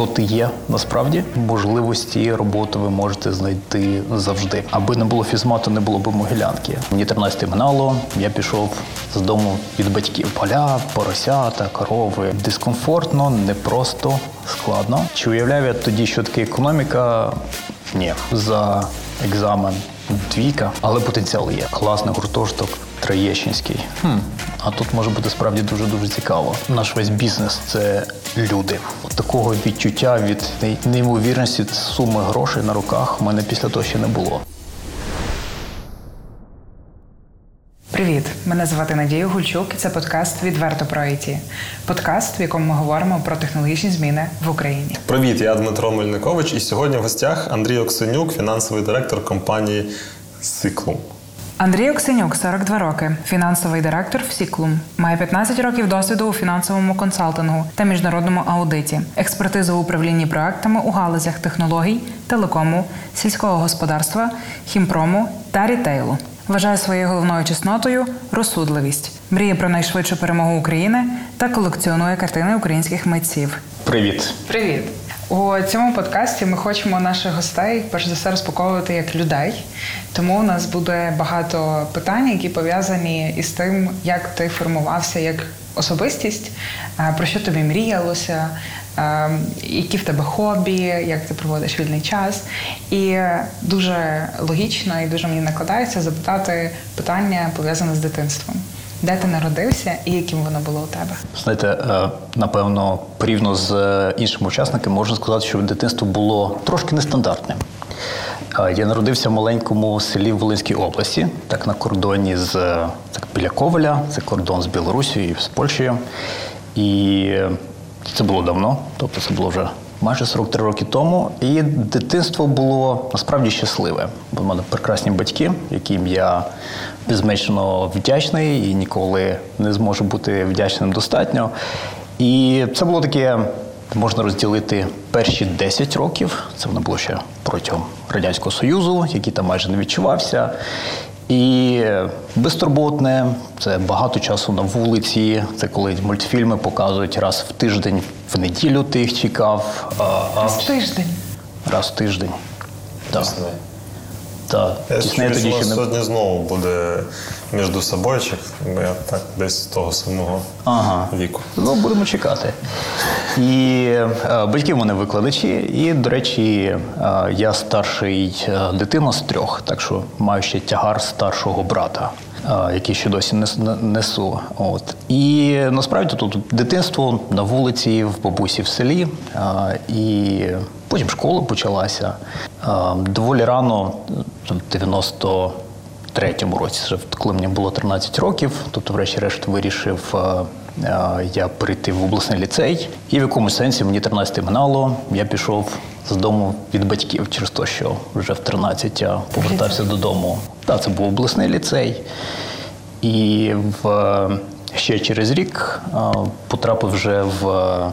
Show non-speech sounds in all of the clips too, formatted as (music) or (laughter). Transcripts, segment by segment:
хто ти є насправді. Можливості роботи ви можете знайти завжди. Аби не було фізмату, не було б могилянки. Мені 13 минало, я пішов з дому від батьків. Поля, поросята, корови. Дискомфортно, непросто, складно. Чи уявляю я тоді, що таке економіка? Ні, за екзамен двійка, але потенціал є. Класний гуртожиток. Троєщинський. Хм. А тут може бути справді дуже дуже цікаво. Наш весь бізнес це люди. От такого відчуття від неймовірності суми грошей на руках в мене після того ще не було. Привіт, мене звати Надія Гульчук. і Це подкаст Відверто про ІТ. Подкаст, в якому ми говоримо про технологічні зміни в Україні. Привіт, я Дмитро Мельникович, і сьогодні в гостях Андрій Оксенюк, фінансовий директор компанії Сиклум. Андрій Оксенюк, 42 роки, фінансовий директор в Сіклум. Має 15 років досвіду у фінансовому консалтингу та міжнародному аудиті, експертизу в управлінні проектами у галузях технологій, телекому, сільського господарства, хімпрому та рітейлу. Вважає своєю головною чеснотою розсудливість, мріє про найшвидшу перемогу України та колекціонує картини українських митців. Привіт, привіт. У цьому подкасті ми хочемо наших гостей перш за все розпаковувати як людей. Тому у нас буде багато питань, які пов'язані із тим, як ти формувався як особистість, про що тобі мріялося, які в тебе хобі, як ти проводиш вільний час. І дуже логічно і дуже мені накладається запитати питання пов'язане з дитинством. Де ти народився і яким воно було у тебе? Знаєте, е, напевно, порівняно з е, іншими учасниками можна сказати, що дитинство було трошки нестандартним. Е, я народився в маленькому селі в Волинській області, так на кордоні з так, біля Коваля, це кордон з Білорусією і з Польщею. І це було давно, тобто це було вже майже 43 роки тому. І дитинство було насправді щасливе. Бо в мене прекрасні батьки, яким я безмежно вдячний і ніколи не зможу бути вдячним достатньо. І це було таке. Можна розділити перші 10 років. Це воно було ще протягом радянського союзу, який там майже не відчувався. І безтурботне, це багато часу на вулиці. Це коли мультфільми показують раз в тиждень, в неділю ти їх чекав. Раз в тиждень. Раз в тиждень. Так. Так, Я чую, що у нас сьогодні знову буде між собойчик, я так десь з того самого ага. віку. Ну, будемо чекати. І е, батьки в мене викладачі, і, до речі, е, я старший е, дитина з трьох, так що маю ще тягар старшого брата. Е, який ще досі несу. От. І насправді тут дитинство на вулиці, в бабусі в селі, е, і потім школа почалася. Доволі рано, в 93-му році, коли мені було 13 років, тобто, врешті-решт, вирішив я прийти в обласний ліцей, і в якомусь сенсі мені 13 минало, я пішов з дому від батьків через те, що вже в 13 я повертався додому. Так, це був обласний ліцей. І в ще через рік потрапив вже в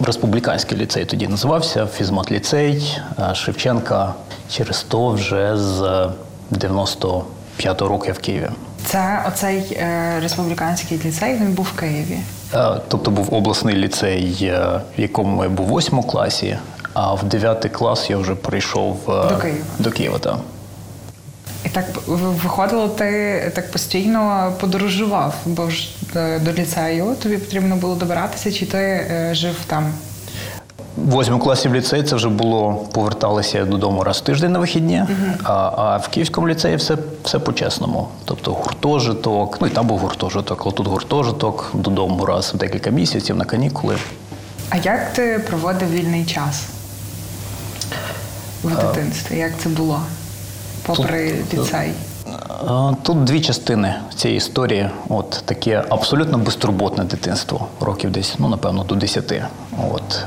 республіканський ліцей. Тоді називався фізмат-ліцей Шевченка. Через то вже з 95-го року я в Києві. Це оцей е, республіканський ліцей, він був в Києві. Е, тобто був обласний ліцей, е, в якому я був в восьмому класі, а в дев'ятий клас я вже прийшов е, до Києва. До Києва так. І так виходило, ти так постійно подорожував, бо ж е, до ліцею тобі потрібно було добиратися, чи ти е, жив там? В восьмому класі в ліцеї це вже було поверталися додому раз в тиждень на вихідні, uh-huh. а а в Київському ліцеї все все по-чесному. Тобто гуртожиток, ну і там був гуртожиток, але тут гуртожиток додому раз в декілька місяців на канікули. А як ти проводив вільний час в дитинстві? Як це було? Попри тут, ліцей? Тут дві частини цієї історії. От таке абсолютно безтурботне дитинство, років десь, ну напевно, до 10. От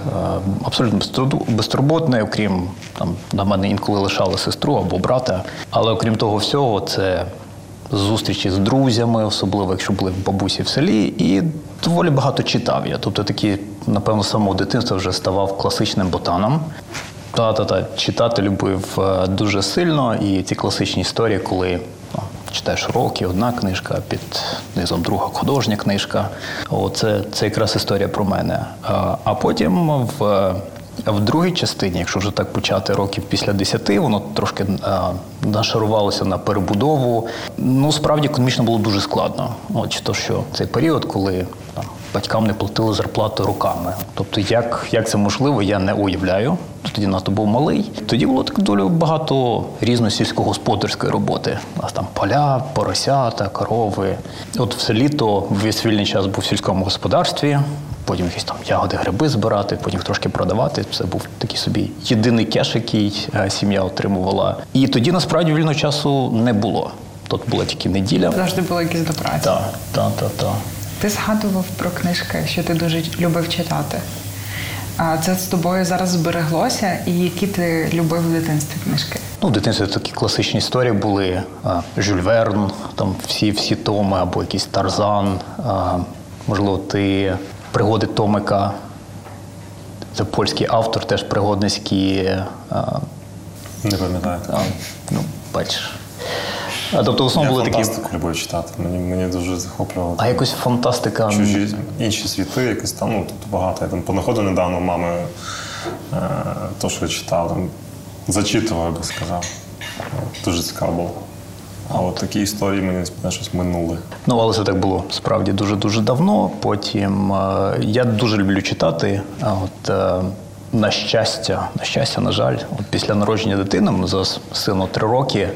абсолютно безтурботне, окрім там на мене інколи лишали сестру або брата. Але окрім того всього, це зустрічі з друзями, особливо якщо були в бабусі в селі, і доволі багато читав я. Тобто такі, напевно, самого дитинства вже ставав класичним ботаном. Та-та-та, читати любив е, дуже сильно, і ці класичні історії, коли читаєш роки, одна книжка, під низом друга художня книжка. О, це, якраз історія про мене. А, а потім в. В другій частині, якщо вже так почати років після десяти, воно трошки а, нашарувалося на перебудову. Ну, справді економічно було дуже складно. От то, що цей період, коли батькам не платили зарплату руками. Тобто, як як це можливо, я не уявляю. Тоді НАТО був малий. Тоді було так доволі багато різної сільськогосподарської роботи. У нас там поля, поросята, корови. От все літо весь вільний час був в сільському господарстві. Потім якісь там ягоди, гриби збирати, потім трошки продавати. Це був такий собі єдиний кеш, який е, сім'я отримувала. І тоді насправді вільного часу не було. Тут була тільки неділя. Завжди були якісь до праці. Так, так, так. Ти згадував про книжки, що ти дуже любив читати. А це з тобою зараз збереглося, і які ти любив в дитинстві книжки? Ну, в дитинстві такі класичні історії були Жюль Верн, там всі всі томи, або якийсь Тарзан. А, можливо, ти пригоди Томика. Це польський автор, теж пригодницький. А, Не пам'ятаю. а, ну, бачиш. А, тобто, в основному Я були такі. фантастику любив читати. Мені, мені дуже захоплювало. А якось фантастика. Чужі інші світи, якось там, ну, тобто багато. Я там понаходив недавно мами е, то, що я читав, там, зачитував, я би сказав. Дуже цікаво було. А от такі історії мені мене щось минули. Ну, але це так було справді дуже-дуже давно. Потім е, я дуже люблю читати. А от е, на щастя, на щастя, на жаль, от після народження дитини, ми зараз сину три роки,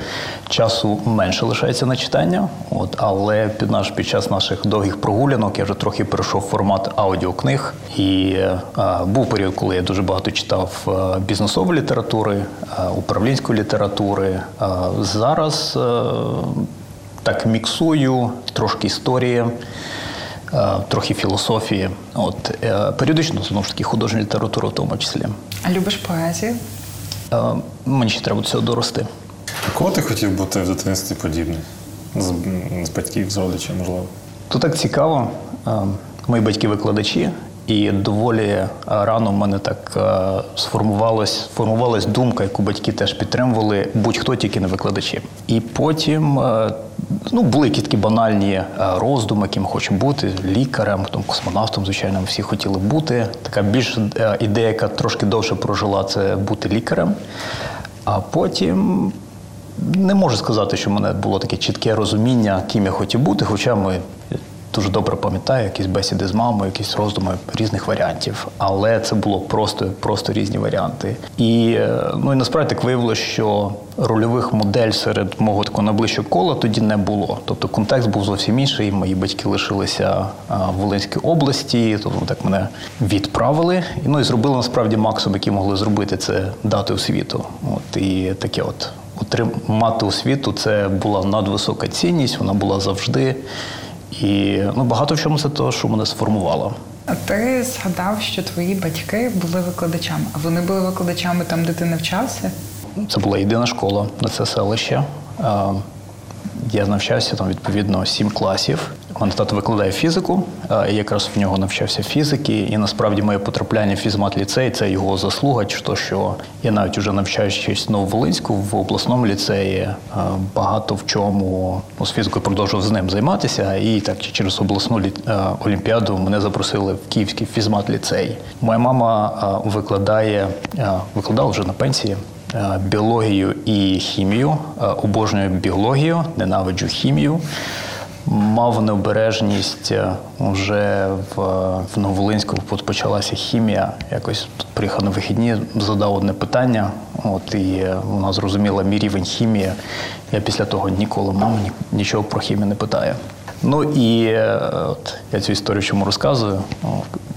часу менше лишається на читання. От, але під наш під час наших довгих прогулянок я вже трохи перейшов формат аудіокниг. І е, був період, коли я дуже багато читав е, бізнесової літератури, е, управлінської літератури. Е, зараз так міксую, трошки історії, трохи філософії. От е, періодично знову ж таки художню літературу в тому числі. А любиш поезію? Е, Мені ще треба до цього дорости. А кого ти хотів бути в дитинстві подібний? З, з батьків, з родичів, можливо. Тут так цікаво. Е, Мої батьки викладачі, і доволі рано в мене так е, сформувалась, сформувалась думка, яку батьки теж підтримували, будь-хто тільки не викладачі. І потім е, ну, були якісь банальні е, роздуми, яким хочемо бути лікарем, там, космонавтом, звичайно, всі хотіли бути. Така більш е, ідея, яка трошки довше прожила, це бути лікарем. А потім не можу сказати, що в мене було таке чітке розуміння, ким я хотів бути, хоча ми дуже добре пам'ятаю якісь бесіди з мамою, якісь роздуми різних варіантів. Але це було просто, просто різні варіанти. І е, ну і насправді так виявилося, що рольових модель серед мого такого найближчого кола тоді не було. Тобто контекст був зовсім інший. Мої батьки лишилися в Волинській області, тобто так мене відправили. Ну і зробили насправді максимум, який могли зробити, це дати освіту. От і таке от. Отримати освіту це була надвисока цінність, вона була завжди. І ну, багато в чому це те, що мене сформувало. А ти згадав, що твої батьки були викладачами. А вони були викладачами там, де ти навчався? Це була єдина школа на це селище. Е, Я навчався там відповідно сім класів. Мене тато викладає фізику, е, я якраз в нього навчався фізики, і насправді моє потрапляння в фізмат-ліцей це його заслуга, то, що я навіть вже навчаючись в Нововолинську в обласному ліцеї, е, багато в чому ну, з фізикою продовжував з ним займатися. І так через обласну лі- е, олімпіаду мене запросили в Київський фізмат-ліцей. Моя мама е, викладає, е, викладала вже на пенсії. Е, Біологію і хімію, Е, обожнюю біологію, ненавиджу хімію. Мав необережність е, вже в, в Новолинську почалася хімія. Якось приїхав на вихідні, задав одне питання. От і вона зрозуміла мій рівень хімії. Я після того ніколи маму нічого про хімію не питаю. Ну і от я цю історію чому розказую.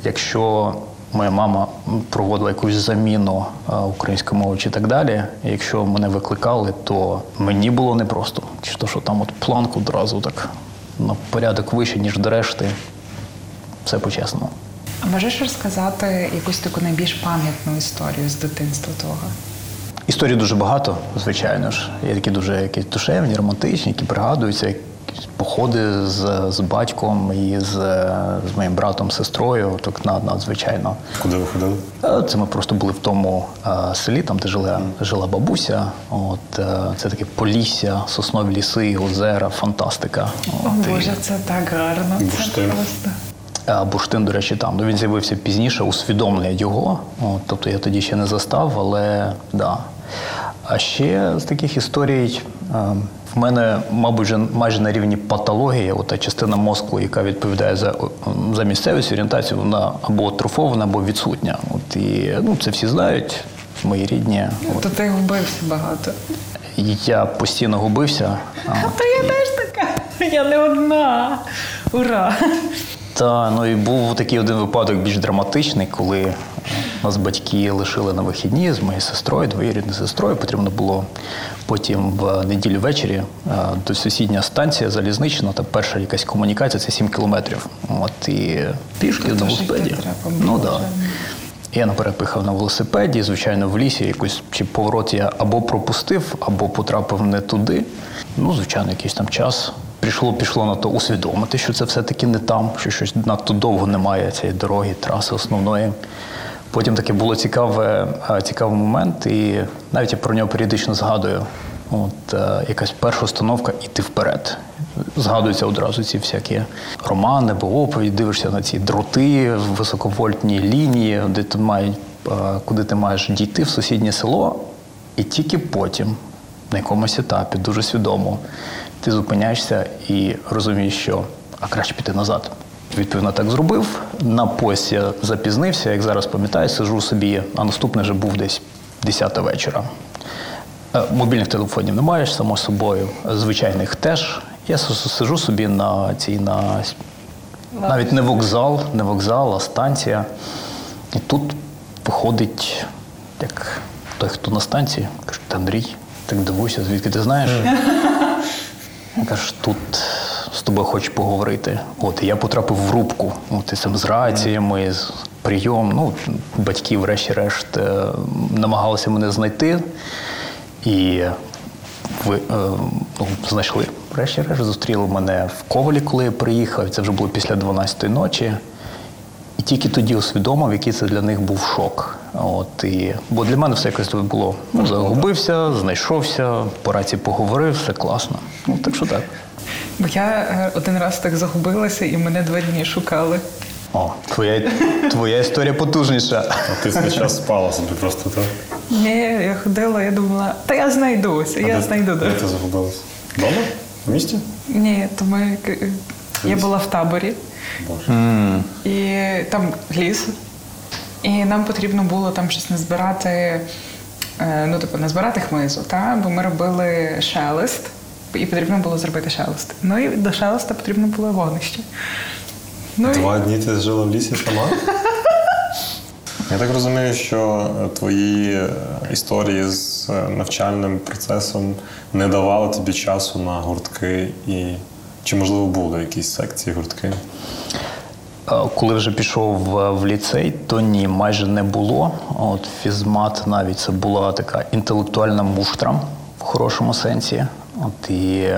Якщо моя мама проводила якусь заміну е, української мови чи так далі, і якщо мене викликали, то мені було непросто. Чи то, що там от планку одразу так на порядок вище, ніж до решти. Все по-чесному. А можеш розказати якусь таку найбільш пам'ятну історію з дитинства твого? Історій дуже багато, звичайно ж. Є такі дуже якісь душевні, романтичні, які пригадуються. Якісь походи з, з батьком і з, з моїм братом, сестрою. Так над- надзвичайно. Куди ви ходили? Е, Це ми просто були в тому е, селі, там де жила, жила бабуся. От е, це таке полісся, соснові ліси, озера, фантастика. О От, і- Боже, це так гарно. Це Бурштин. просто. А Бурштин, до речі, там. Ну, він з'явився пізніше, усвідомлює його. От, тобто я тоді ще не застав, але да. А ще з таких історій е, в мене, мабуть, вже майже на рівні патології, от та частина мозку, яка відповідає за, за місцевість, орієнтацію, вона або трофована, або відсутня. От, і ну, це всі знають, мої рідні. От. То ти губився багато. Я постійно губився. А, (laughs) Та я теж така. Я не одна. Ура! Та ну і був такий один випадок більш драматичний, коли нас батьки лишили на вихідні з моєю сестрою, двоюрідною сестрою. Потрібно було потім в неділю ввечері е, до сусідня станція залізнична, та перша якась комунікація це 7 кілометрів. От і пішки на велосипеді. Ну да. Я наперед поїхав на велосипеді, звичайно, в лісі якийсь чи поворот я або пропустив, або потрапив не туди. Ну, звичайно, якийсь там час. Прийшло, пішло на то усвідомити, що це все-таки не там, що щось надто довго немає цієї дороги, траси основної. Потім таке було цікаве, е, цікавий момент, і навіть я про нього періодично згадую. От е, якась перша установка іти вперед. Згадуються одразу ці всякі романи або оповіді, дивишся на ці дроти, високовольтні лінії, де ти мають, е, куди ти маєш дійти в сусіднє село, і тільки потім, на якомусь етапі, дуже свідомо, ти зупиняєшся і розумієш, що а краще піти назад. Відповідно, так зробив. На поїзд я запізнився, як зараз пам'ятаю, сижу собі, а наступний вже був десь 10 вечора. Е, Мобільних телефонів немає, ж, само собою, звичайних теж. Я сижу собі на цій на навіть не вокзал, не вокзал, а станція. І тут виходить, як той, хто на станції, каже, Андрій, так дивуюся, звідки ти знаєш? Каже, тут з тобою хочу поговорити. От і я потрапив в рубку. От і з раціями, з прийом. Ну, батьки, врешті-решт, е, намагалися мене знайти. І ви е, ну, знайшли. Врешті-решт зустріли мене в Ковалі, коли я приїхав. Це вже було після 12-ї ночі. І тільки тоді усвідомив, який це для них був шок. От, і, бо для мене все якось було. Ну, загубився, знайшовся, по рації поговорив, все класно. Ну, так що так. Бо я е, один раз так загубилася і мене два дні шукали. О, твоя, твоя історія потужніша. А ти час спала собі просто так. Ні, я ходила, я думала, та я знайдуся, я де, знайду. Де ти загубилась? Дома? В місті? Ні, то ми я була в таборі, Боже. і там ліс, і нам потрібно було там щось назбирати, е, ну типу, назбирати хмизу, та? бо ми робили шелест, і потрібно було зробити шелест. Ну і до шелеста потрібно було вогнище. Ну, і- Два дні ти жила в лісі сама? (laughs) Я так розумію, що твої е, історії з е, навчальним процесом не давали тобі часу на гуртки і. Чи можливо були якісь секції гуртки? Е, Коли вже пішов в, в ліцей, то ні, майже не було. От фізмат навіть це була така інтелектуальна муштра в хорошому сенсі. От і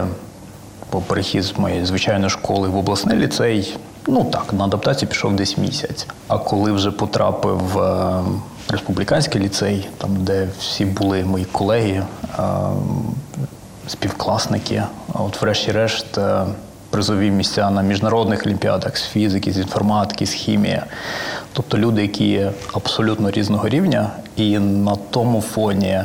по перехід з моєї звичайної школи в обласний ліцей, ну так, на адаптацію пішов десь місяць. А коли вже потрапив в е, республіканський ліцей, там де всі були мої колеги, е, співкласники. От, врешті-решт, е, призові місця на міжнародних олімпіадах з фізики, з інформатики, з хімії. Тобто люди, які абсолютно різного рівня, і на тому фоні,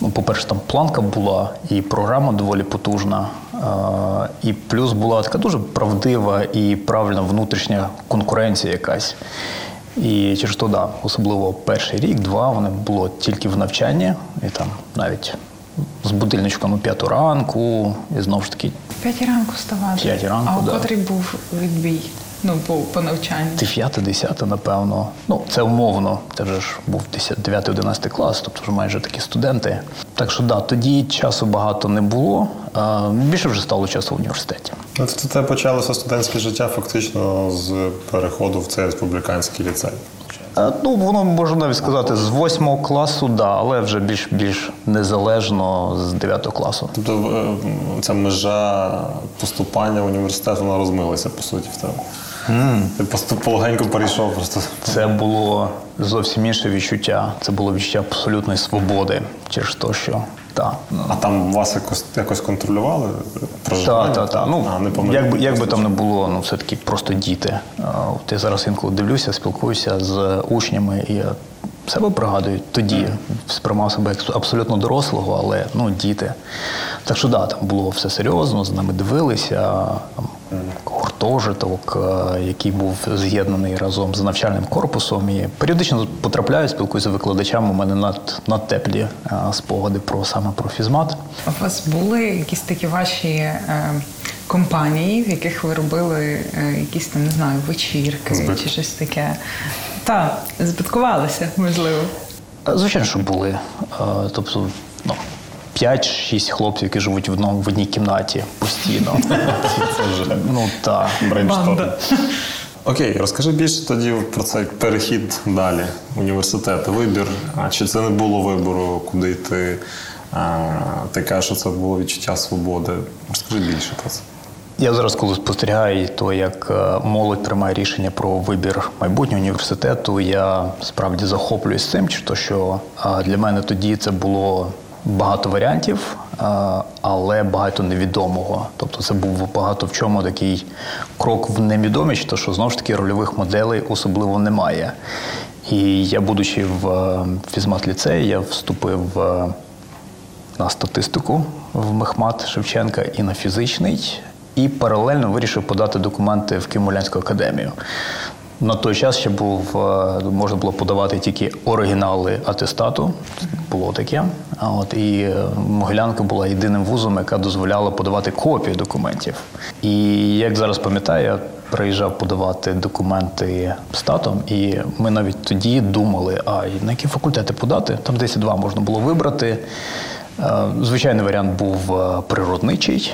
ну, по-перше, там планка була, і програма доволі потужна. е, І плюс була така дуже правдива і правильна внутрішня конкуренція якась. І через то, да, особливо перший рік, два, воно було тільки в навчанні, і там навіть з будильничком о п'яту ранку, і знову ж таки П'ятій ранку вставати. П'ятій ранку, а у да. котрий був відбій? Ну, по, по навчанню. дев'яте, десяте, напевно. Ну, це умовно. Це вже ж був 9-11 клас, тобто вже майже такі студенти. Так що да, тоді часу багато не було. а Більше вже стало часу в університеті. Ну, в тебе почалося студентське життя фактично з переходу в цей республіканський ліцей. Ну, воно можна навіть сказати з восьмого класу, да, але вже більш більш незалежно з 9 класу. Тобто е, ця межа поступання в університет вона розмилася, по суті, в тебе. Ти просто полегенько перейшов просто. Це було зовсім інше відчуття. Це було відчуття абсолютної свободи через те, що та, ну, А там вас якось, якось контролювали? Так, так, так. Ну, а, як, би, як би там не було, ну все-таки просто діти. Я зараз інколи дивлюся, спілкуюся з учнями, і я себе пригадую, тоді сприймав себе як абсолютно дорослого, але ну, діти. Так що да, там було все серйозно, з нами дивилися. Там, гуртожиток, е, який був з'єднаний разом з навчальним корпусом. І періодично потрапляю, спілкуюся з викладачами. У мене над, надтеплі е, спогади про саме про фізмат. У вас були якісь такі ваші е, компанії, в яких ви робили е, якісь там, не знаю, вечірки Збитки. чи щось таке? Так, збиткувалися, можливо. Звичайно, що були. Тобто, ну, 5-6 хлопців, які живуть в одному в одній кімнаті постійно. (laughs) Це вже Ну так. brainstorm. Окей, розкажи більше тоді про цей перехід далі, університет, вибір. А чи це не було вибору, куди йти? А, ти кажеш, що це було відчуття свободи. Розкажи більше про це. Я зараз, коли спостерігаю, то як е, молодь приймає рішення про вибір майбутнього університету, я справді захоплююсь цим, чи то що для мене тоді це було багато варіантів, е, але багато невідомого. Тобто це був багато в чому такий крок в невідомі, чи то що знову ж таки рольових моделей особливо немає. І я, будучи в е, фізмат ліцеї, я вступив е, на статистику в Мехмат Шевченка і на фізичний, і паралельно вирішив подати документи в Києво-Могилянську академію. На той час ще був е, можна було подавати тільки оригінали атестату. Було таке. А от і е, Могилянка була єдиним вузом, яка дозволяла подавати копії документів. І як зараз пам'ятаю, я приїжджав подавати документи статом, і ми навіть тоді думали, а на які факультети подати. Там 10-2 можна було вибрати. Е, Звичайний варіант був природничий.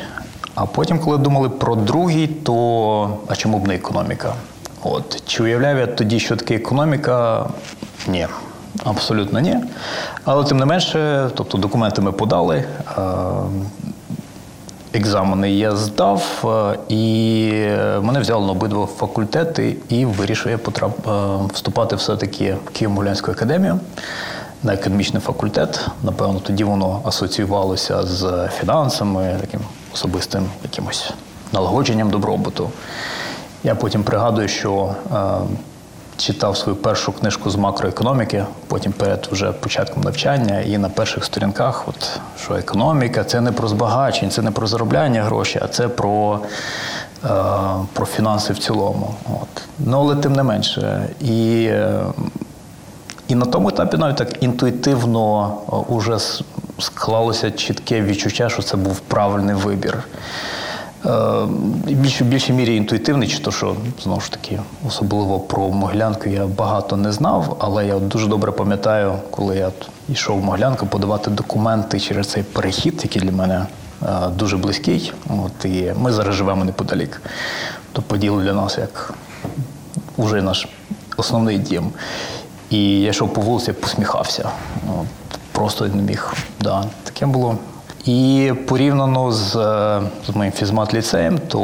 А потім, коли думали про другий, то а чому б не економіка? От чи уявляв я тоді, що таке економіка? Ні, абсолютно ні. Але тим не менше, тобто документи ми подали. е, Екзамени я здав, е, і мене взяли на обидва факультети, і вирішив я потрап... е, вступати все-таки в Києво-Могилянську академію на економічний факультет. Напевно, тоді воно асоціювалося з фінансами, таким особистим якимось налагодженням добробуту. Я потім пригадую, що е, читав свою першу книжку з макроекономіки, потім перед вже початком навчання, і на перших сторінках, от, що економіка це не про збагачення, це не про заробляння грошей, а це про, е, про фінанси в цілому. От. Ну, але тим не менше. І, е, і на тому етапі навіть так інтуїтивно е, уже склалося чітке відчуття, що це був правильний вибір. Е, в більшій мірі інтуїтивний, чи то, що знову ж таки, особливо про Могилянку я багато не знав, але я дуже добре пам'ятаю, коли я йшов в Могилянку подавати документи через цей перехід, який для мене е, дуже близький. От, і ми зараз живемо неподалік. То поділ для нас як уже наш основний дім. І я йшов по вулиці, посміхався. От, просто не міг. Да, таке було. І порівняно з, е, з моїм фізмат-ліцеєм, то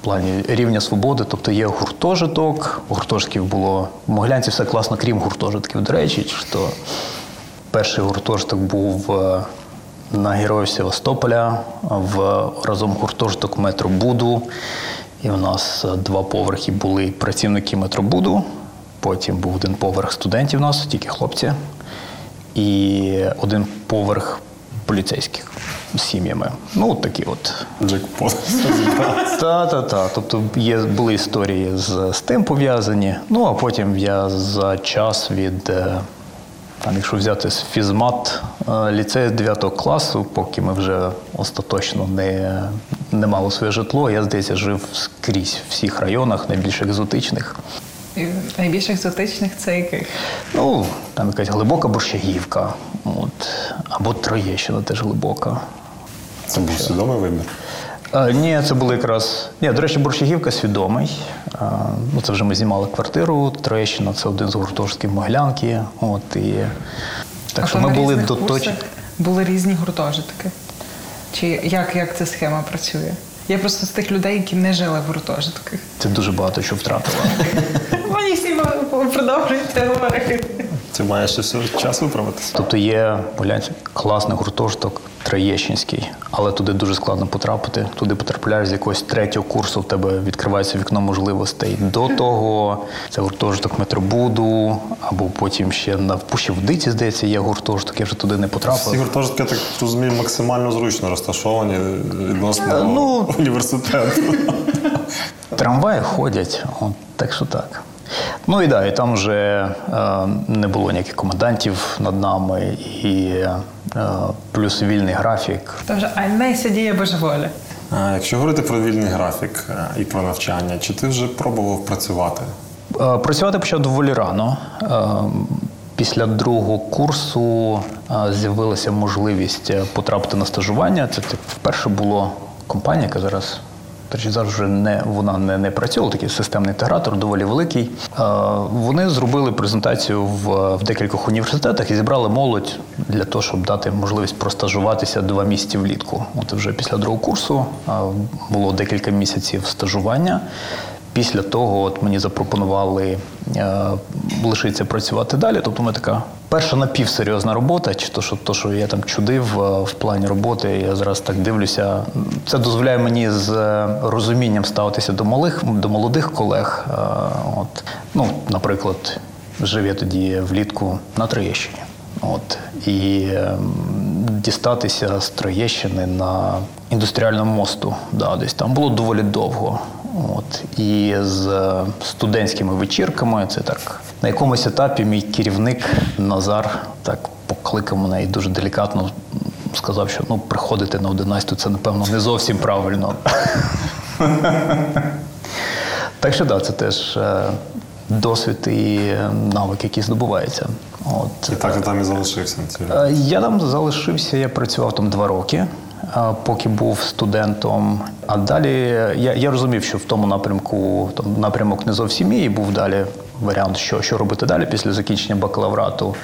в плані рівня свободи, тобто є гуртожиток, гуртожитків було в Могилянці все класно, крім гуртожитків. До речі, що перший гуртожиток був е, на Героїв Севастополя, в разом гуртожиток метробуду. І у нас е, два поверхи були працівники метробуду. Потім був один поверх студентів у нас, тільки хлопці, і один поверх поліцейських з сім'ями. Ну, от такі от. Джекпот. Та, та, та. Тобто є, були історії з, з тим пов'язані. Ну, а потім я за час від, е, там, якщо взяти з фізмат е, ліцею 9 класу, поки ми вже остаточно не, не мали своє житло, я, здається, жив скрізь в всіх районах, найбільш екзотичних. І найбільш екзотичних це яких? Ну, там якась глибока борщагівка, от, або Троєщина теж глибока. Це був свідомий вибір. А, ні, це було якраз. Ні, до речі, Борщагівка свідомий. А, ну, це вже ми знімали квартиру. Троєщина це один з гуртожитків Могилянки. От, і... Так А що ми були доточні. курсах Були різні гуртожитки. Чи як, як ця схема працює? Я просто з тих людей, які не жили в гуртожитках. Це дуже багато що втратила. (laughs) Продовжуйте говорити. Ти маєш ще все час виправитися. Тобто є гляньте, класний гуртожиток Троєщинський, але туди дуже складно потрапити. Туди потрапляєш з якогось третього курсу, в тебе відкривається вікно можливостей. До того це гуртожиток метробуду, або потім ще на в Пущевдиці, здається, є гуртожиток. Я вже туди не потрапив. гуртожитки, я так розумію, максимально зручно розташовані відносно ну- університету. Трамваї ходять, так що так. Ну і да, і там вже е, не було ніяких комендантів над нами, і е, плюс вільний графік. Тож, а не сидіє божеволі. Якщо говорити про вільний графік е, і про навчання, чи ти вже пробував працювати? Е, Працювати почав доволі рано. Е, Після другого курсу з'явилася можливість потрапити на стажування. Це так, вперше була компанія, яка зараз. Речі, зараз вже не вона не, не працювала, такий системний інтегратор, доволі великий. Е, Вони зробили презентацію в, в декількох університетах і зібрали молодь для того, щоб дати можливість простажуватися два місяці влітку. От вже після другого курсу е, було декілька місяців стажування. Після того от мені запропонували е, лишитися працювати далі. Тобто ми така перша напівсерйозна робота, чи то, що, то, що я там чудив е, в плані роботи, я зараз так дивлюся. Це дозволяє мені з е, розумінням ставитися до малих, до молодих колег. Е, от, ну, наприклад, жив я тоді влітку на Троєщині. От, і ем, дістатися з Троєщини на індустріальному мосту. Да, десь там було доволі довго. От, і з е, студентськими вечірками, це так. На якомусь етапі мій керівник Назар так покликав мене і дуже делікатно сказав, що ну, приходити на 11 це, напевно, не зовсім правильно. (laughs) Так що так, це теж е, досвід і е, навик, який здобувається. От. І так ти там і залишився Я там залишився, я працював там два роки, поки був студентом. А далі я, я розумів, що в тому напрямку там напрямок не зовсім мій, був далі варіант, що, що робити далі після закінчення бакалаврату.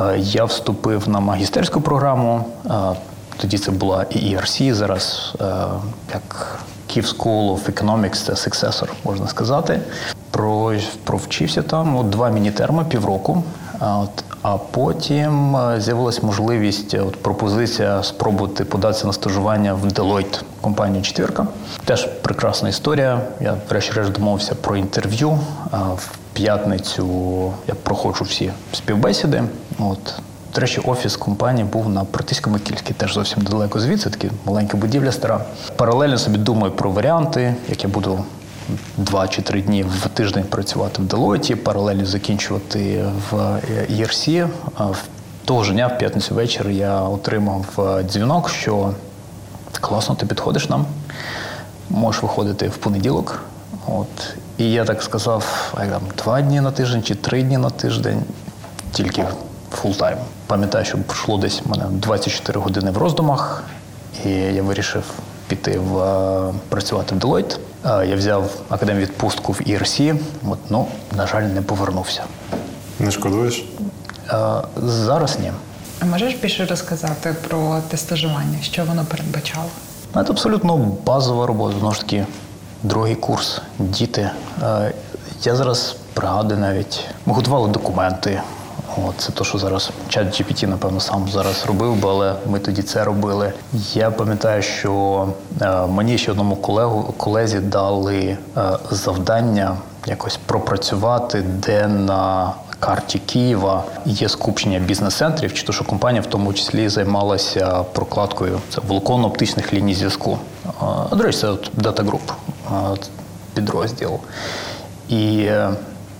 Е, Я вступив на магістерську програму. Е, Тоді це була ERC, зараз е, як Kyiv School of Economics, це successor, можна сказати. Про, провчився там от, два міні-терми, півроку. От, а потім е, з'явилась можливість, е, от, пропозиція спробувати податися на стажування в Deloitte, компанію Четвірка. Теж прекрасна історія. Я врешті-решт домовився про інтерв'ю. А В п'ятницю я проходжу всі співбесіди. От, до речі, офіс компанії був на Притиському кільській, теж зовсім далеко звідси, такі маленька будівля стара. Паралельно собі думаю про варіанти, як я буду два чи три дні в тиждень працювати в Делойті, паралельно закінчувати в ERC. А в Того ж дня, в п'ятницю ввечері, я отримав е, дзвінок, що класно, ти підходиш нам, можеш виходити в понеділок. От. І я так сказав, там, два дні на тиждень чи три дні на тиждень, тільки full-time. Пам'ятаю, що пройшло десь у мене 24 години в роздумах, і я вирішив піти в е, працювати в Deloitte. Я взяв академію відпустку в ERC, от, ну, на жаль, не повернувся. Не шкодуєш? Зараз ні. А можеш більше розказати про те стажування, що воно передбачало? Ну, Це абсолютно базова робота. Знову ж таки, другий курс, діти. Я зараз пригадую навіть, ми готували документи. От, це те, що зараз чат GPT, напевно, сам зараз робив би, але ми тоді це робили. Я пам'ятаю, що е, мені ще одному колегу, колезі дали е, завдання якось пропрацювати, де на карті Києва є скупчення бізнес-центрів, чи то, що компанія в тому числі займалася прокладкою це волоконно-оптичних ліній зв'язку. А, До речі, це Data Group підрозділ. І е,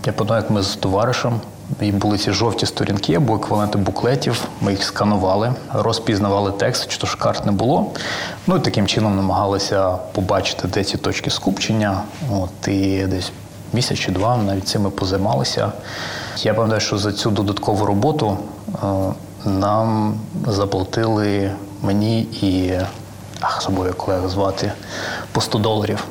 я пам'ятаю, як ми з товаришем, і були ці жовті сторінки або еквіваленти буклетів. Ми їх сканували, розпізнавали текст, чи то ж карт не було. Ну і таким чином намагалися побачити, де ці точки скупчення. От і десь місяць чи два навіть цим ми позаймалися. Я пам'ятаю, що за цю додаткову роботу е, нам заплатили мені і ах, як колегу звати, по 100 доларів.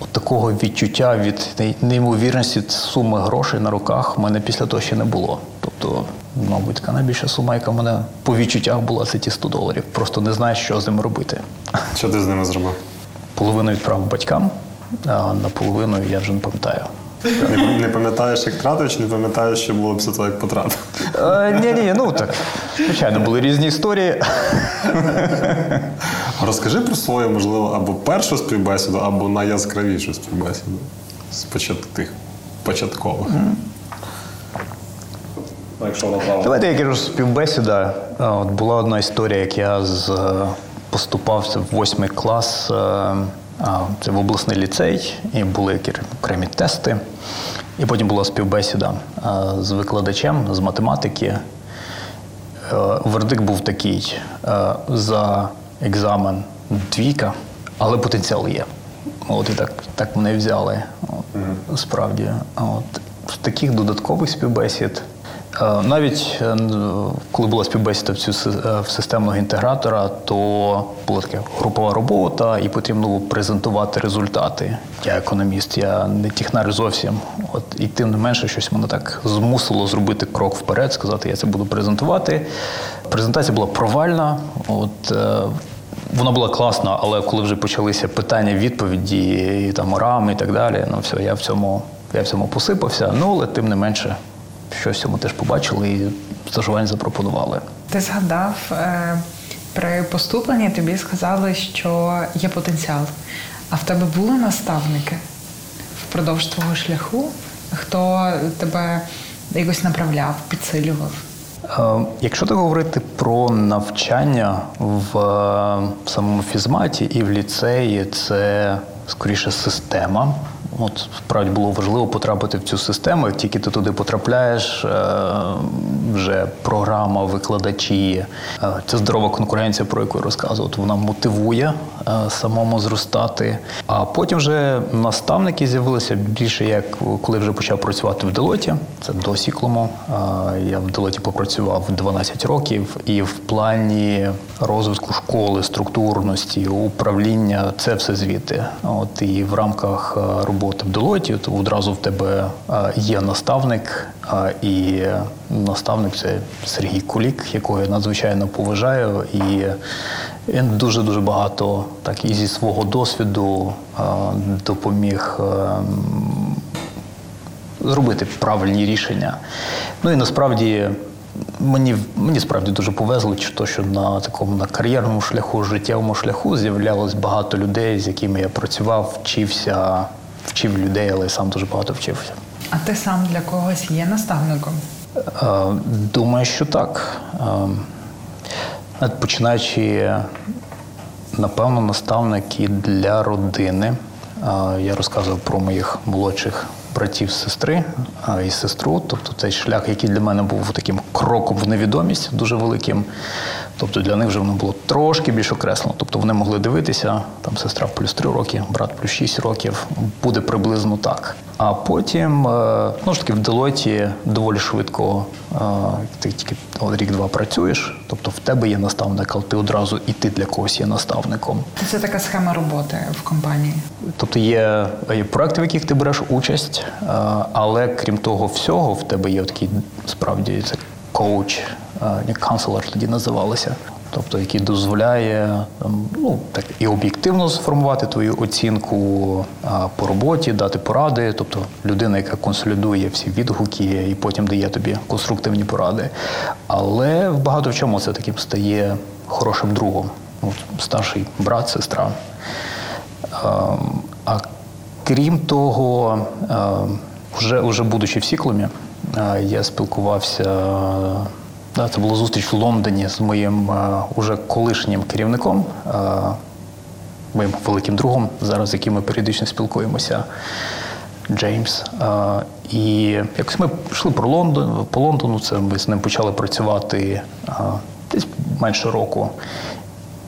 От такого відчуття від неймовірності суми грошей на руках в мене після того ще не було. Тобто, мабуть, така найбільша сума, яка в мене по відчуттях була, це ті 100 доларів. Просто не знаю, що з ними робити. Що ти з ними зробив? Половину відправив батькам, а наполовину я вже не пам'ятаю. Не, не пам'ятаєш, як тратив, чи не пам'ятаєш, що було після того, як потратив? Ні, ні, ну так. Звичайно, були різні історії. Розкажи про свою, можливо, або першу співбесіду, або найяскравішу співбесіду з почат... тих початкових. Ну, Давайте я кажу, співбесіда. От була одна історія, як я з, е, поступався в восьмий клас. Це в обласний ліцей, і були окремі тести. І потім була співбесіда з викладачем з математики. Е, Вердикт був такий: е, за екзамен двійка, але потенціал є. От і так, так мене взяли. От, Справді. От. В таких додаткових співбесід. Е, Навіть е, коли була співбесіда в цю е, системного інтегратора, то була така групова робота, і потрібно було презентувати результати. Я економіст, я не технар зовсім. От і тим не менше, щось мене так змусило зробити крок вперед, сказати, я це буду презентувати. Презентація була провальна. От вона була класна, але коли вже почалися питання, відповіді, і там рами і так далі, ну все, я в цьому, я в цьому посипався. Ну, але тим не менше, щось в цьому теж побачили і стажування запропонували. Ти згадав е, при поступленні тобі сказали, що є потенціал. А в тебе були наставники впродовж твого шляху, хто тебе якось направляв, підсилював? Е, Якщо так говорити про навчання в е, самому фізматі і в ліцеї, це скоріше система. От справді було важливо потрапити в цю систему. Тільки ти туди потрапляєш, е, вже програма, викладачі, е, ця здорова конкуренція, про яку я розказував, вона мотивує е, самому зростати. А потім вже наставники з'явилися більше як коли вже почав працювати в Делоті. Це до Сіклому. Е, Я в Делоті попрацював 12 років, і в плані розвитку школи, структурності, управління це все звідти. От і в рамках е, роботи в Делоті, то одразу в тебе е, є наставник, е, і наставник це Сергій Кулік, якого я надзвичайно поважаю. І він дуже дуже багато так і зі свого досвіду е, допоміг. зробити правильні рішення. Ну і насправді мені, мені справді дуже повезло, то, що на такому на кар'єрному шляху, життєвому шляху з'являлось багато людей, з якими я працював, вчився, вчив людей, але сам дуже багато вчився. А ти сам для когось є наставником? Е, Думаю, що так. Е, навіть Починаючи, напевно, наставники для родини. Е, Я розказував про моїх молодших братів, сестри е, і сестру. Тобто цей шлях, який для мене був таким кроком в невідомість, дуже великим. Тобто для них вже воно було трошки більш окреслено. Тобто вони могли дивитися, там сестра плюс 3 роки, брат плюс 6 років, буде приблизно так. А потім, ну ж таки, в Делоті доволі швидко е, ти тільки рік-два працюєш, тобто в тебе є наставник, але ти одразу і ти для когось є наставником. Це така схема роботи в компанії. Тобто є, є проекти, в яких ти береш участь, е, але крім того всього, в тебе є такий справді це коуч, як канцлер тоді називалося. Тобто, який дозволяє ну, так, і об'єктивно сформувати твою оцінку по роботі, дати поради, тобто людина, яка консолідує всі відгуки і потім дає тобі конструктивні поради. Але в багато в чому це таким стає хорошим другом. От, старший брат, сестра. Ем, А крім того, ем, вже, вже будучи в Сіклумі, е, я спілкувався. Це була зустріч в Лондоні з моїм е, уже колишнім керівником, е, моїм великим другом, зараз з яким ми періодично спілкуємося. Джеймс. Е, І якось ми йшли про Лондон, по Лондону, це ми з ним почали працювати е, десь менше року.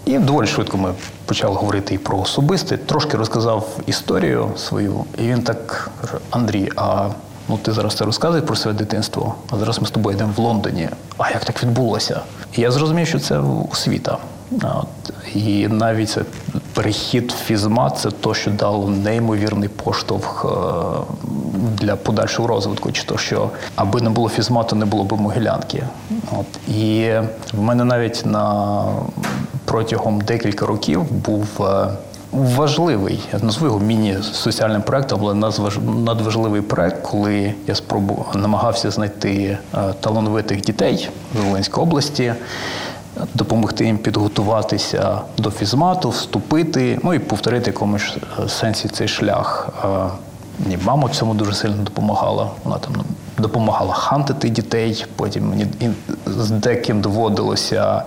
І доволі швидко ми почали говорити і про особисте. Трошки розказав історію свою, і він так каже: Андрій, а ну ти зараз це розказуєш про своє дитинство, а зараз ми з тобою йдемо в Лондоні. А як так відбулося? І я зрозумів, що це освіта. От, І навіть це перехід в фізмат це то, що дало неймовірний поштовх е, для подальшого розвитку. Чи то, що аби не було фізмату, не було б могилянки. От. І в мене навіть на протягом декілька років був. Важливий, я назву його міні-соціальним проектом, але надважливий проект, коли я спробував намагався знайти е, талановитих дітей з Волинської області, допомогти їм підготуватися до фізмату, вступити, ну і повторити в якомусь е, сенсі цей шлях. Мені мама в цьому дуже сильно допомагала. Вона там допомагала хантити дітей. Потім мені з деким доводилося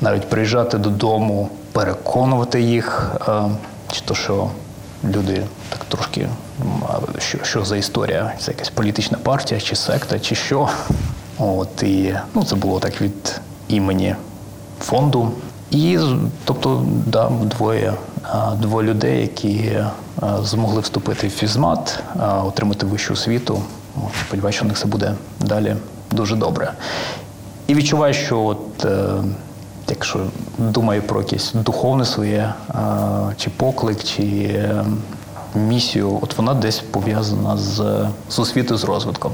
навіть приїжджати додому, переконувати їх, е, чи то, що люди так трошки, що, що за історія? Це якась політична партія, чи секта, чи що. От і ну, це було так від імені фонду. І тобто, да, двоє, двоє людей, які змогли вступити в фізмат, отримати вищу освіту. Сподіваюся, у них все буде далі дуже добре. І відчуваю, що от, е, якщо думаю про якесь духовне своє чи поклик, чи е, місію, от вона десь пов'язана з, з освітою, з розвитком.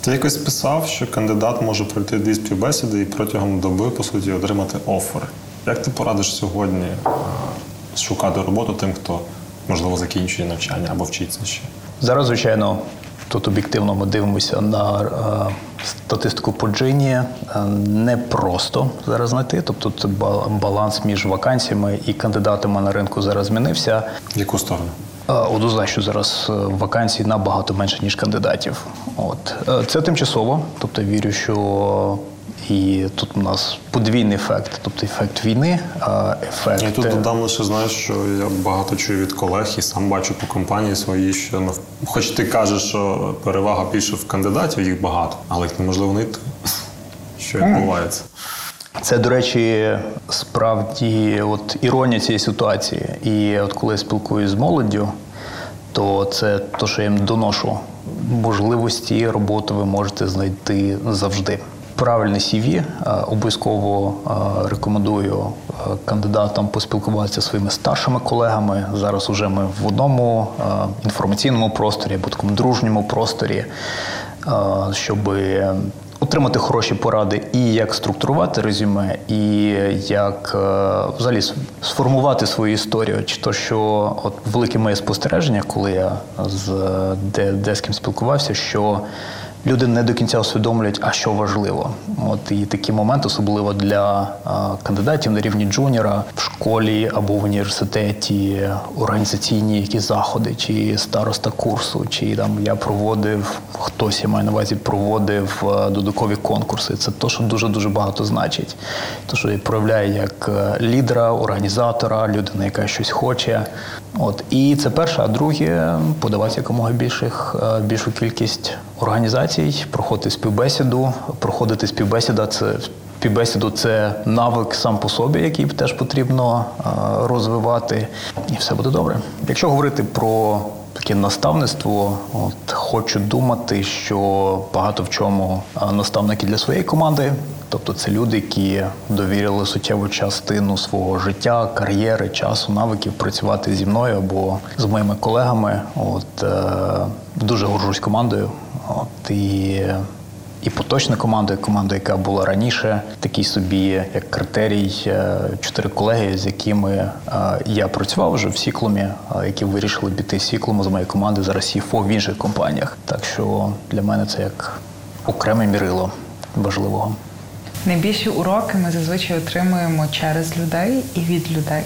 Ти якось писав, що кандидат може пройти дві співбесіди і протягом доби, по суті, отримати офер. Як ти порадиш сьогодні е, шукати роботу тим, хто, можливо, закінчує навчання або вчиться ще? Зараз, звичайно, тут об'єктивно ми дивимося на е, статистику по джині. Е, Не просто зараз знайти. Тобто це баланс між вакансіями і кандидатами на ринку зараз змінився. В яку сторону? Е, Однозначно зараз вакансій набагато менше, ніж кандидатів. От. Це тимчасово, тобто вірю, що і тут у нас подвійний ефект, тобто ефект війни, е, ефект. Я тут додам лише знаєш, що я багато чую від колег і сам бачу по компанії своїй, що нав- хоч ти кажеш, що перевага більше в кандидатів, їх багато, але їх неможливо знайти. (laughs) Що відбувається? Це, до речі, справді от іронія цієї ситуації. І от коли я спілкуюсь з молоддю, то це те, що я їм доношу. Можливості роботи ви можете знайти завжди. Правильне CV е, обов'язково е, рекомендую е, кандидатам поспілкуватися зі своїми старшими колегами. Зараз уже ми в одному інформаційному просторі або такому дружньому просторі, щоб отримати хороші поради і як структурувати резюме, і як взагалі сформувати свою історію. Чи то, що от велике моє спостереження, коли я з е, де, де з ким спілкувався, що люди не до кінця усвідомлюють, а що важливо. От і такі моменти, особливо для е, кандидатів на рівні джуніора в школі або в університеті, організаційні якісь заходи, чи староста курсу, чи там я проводив хтось, я маю на увазі, проводив е, додаткові конкурси. Це то, що дуже дуже багато значить. То, що проявляє як е, лідера, організатора, людина, яка щось хоче. От і це перше, а друге подавати якомога більших е, більшу кількість організацій, проходити співбесіду. Проходити співбесіда це співбесіду це навик сам по собі, який теж потрібно е, розвивати, і все буде добре. Якщо говорити про таке наставництво, от хочу думати, що багато в чому е, наставники для своєї команди. Тобто це люди, які довірили суттєву частину свого життя, кар'єри, часу, навиків працювати зі мною або з моїми колегами. От е, дуже горжусь командою. От і і поточна команда, команда, яка була раніше, такий собі як критерій, е, чотири колеги, з якими е, я працював вже в Сіклумі, е, які вирішили піти з Сіклуму з моєї команди зараз СІФО в інших компаніях. Так що для мене це як окреме мірило важливого. Найбільші уроки ми зазвичай отримуємо через людей і від людей.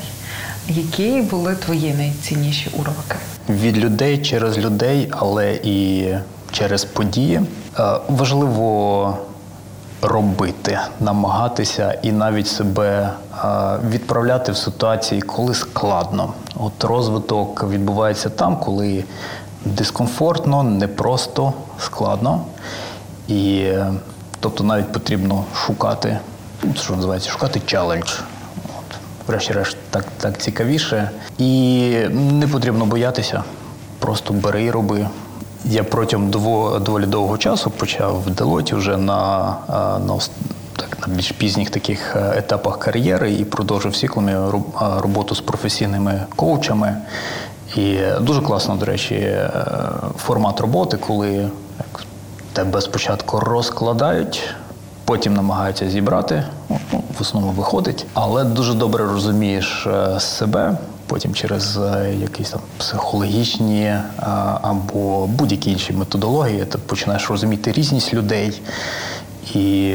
Які були твої найцінніші уроки? від людей через людей, але і через події. Е, Важливо робити, намагатися і навіть себе е, відправляти в ситуації, коли складно. От розвиток відбувається там, коли дискомфортно, непросто, складно. І тобто навіть потрібно шукати, ну, що називається, шукати челендж. От, врешті-решт, так, так цікавіше. І не потрібно боятися. Просто бери і роби. Я протягом дво, доволі довгого часу почав в Делоті вже на, на так, на більш пізніх таких е, етапах кар'єри і продовжив циклами роб- е, роботу з професійними коучами. І дуже класно, до речі, е, формат роботи, коли як, тебе спочатку розкладають, потім намагаються зібрати. Ну, в основному виходить, але дуже добре розумієш е, себе. Потім через е, якісь там психологічні е, або будь-які інші методології ти починаєш розуміти різність людей і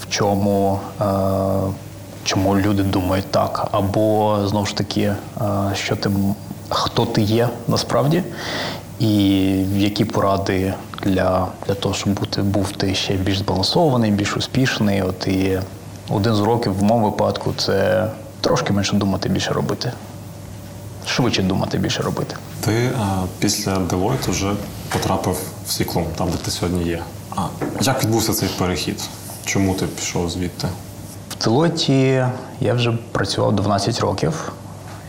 в чому, чому люди думають так, або знову ж таки, що ти хто ти є насправді, і які поради для, для того, щоб бути був ти ще більш збалансований, більш успішний. От і один з уроків в моєму випадку це трошки менше думати, більше робити. Швидше думати, більше робити. Ти е, після Deloitte вже потрапив в Сіклум, там, де ти сьогодні є. А як відбувся цей перехід? Чому ти пішов звідти? В Делойті я вже працював 12 років.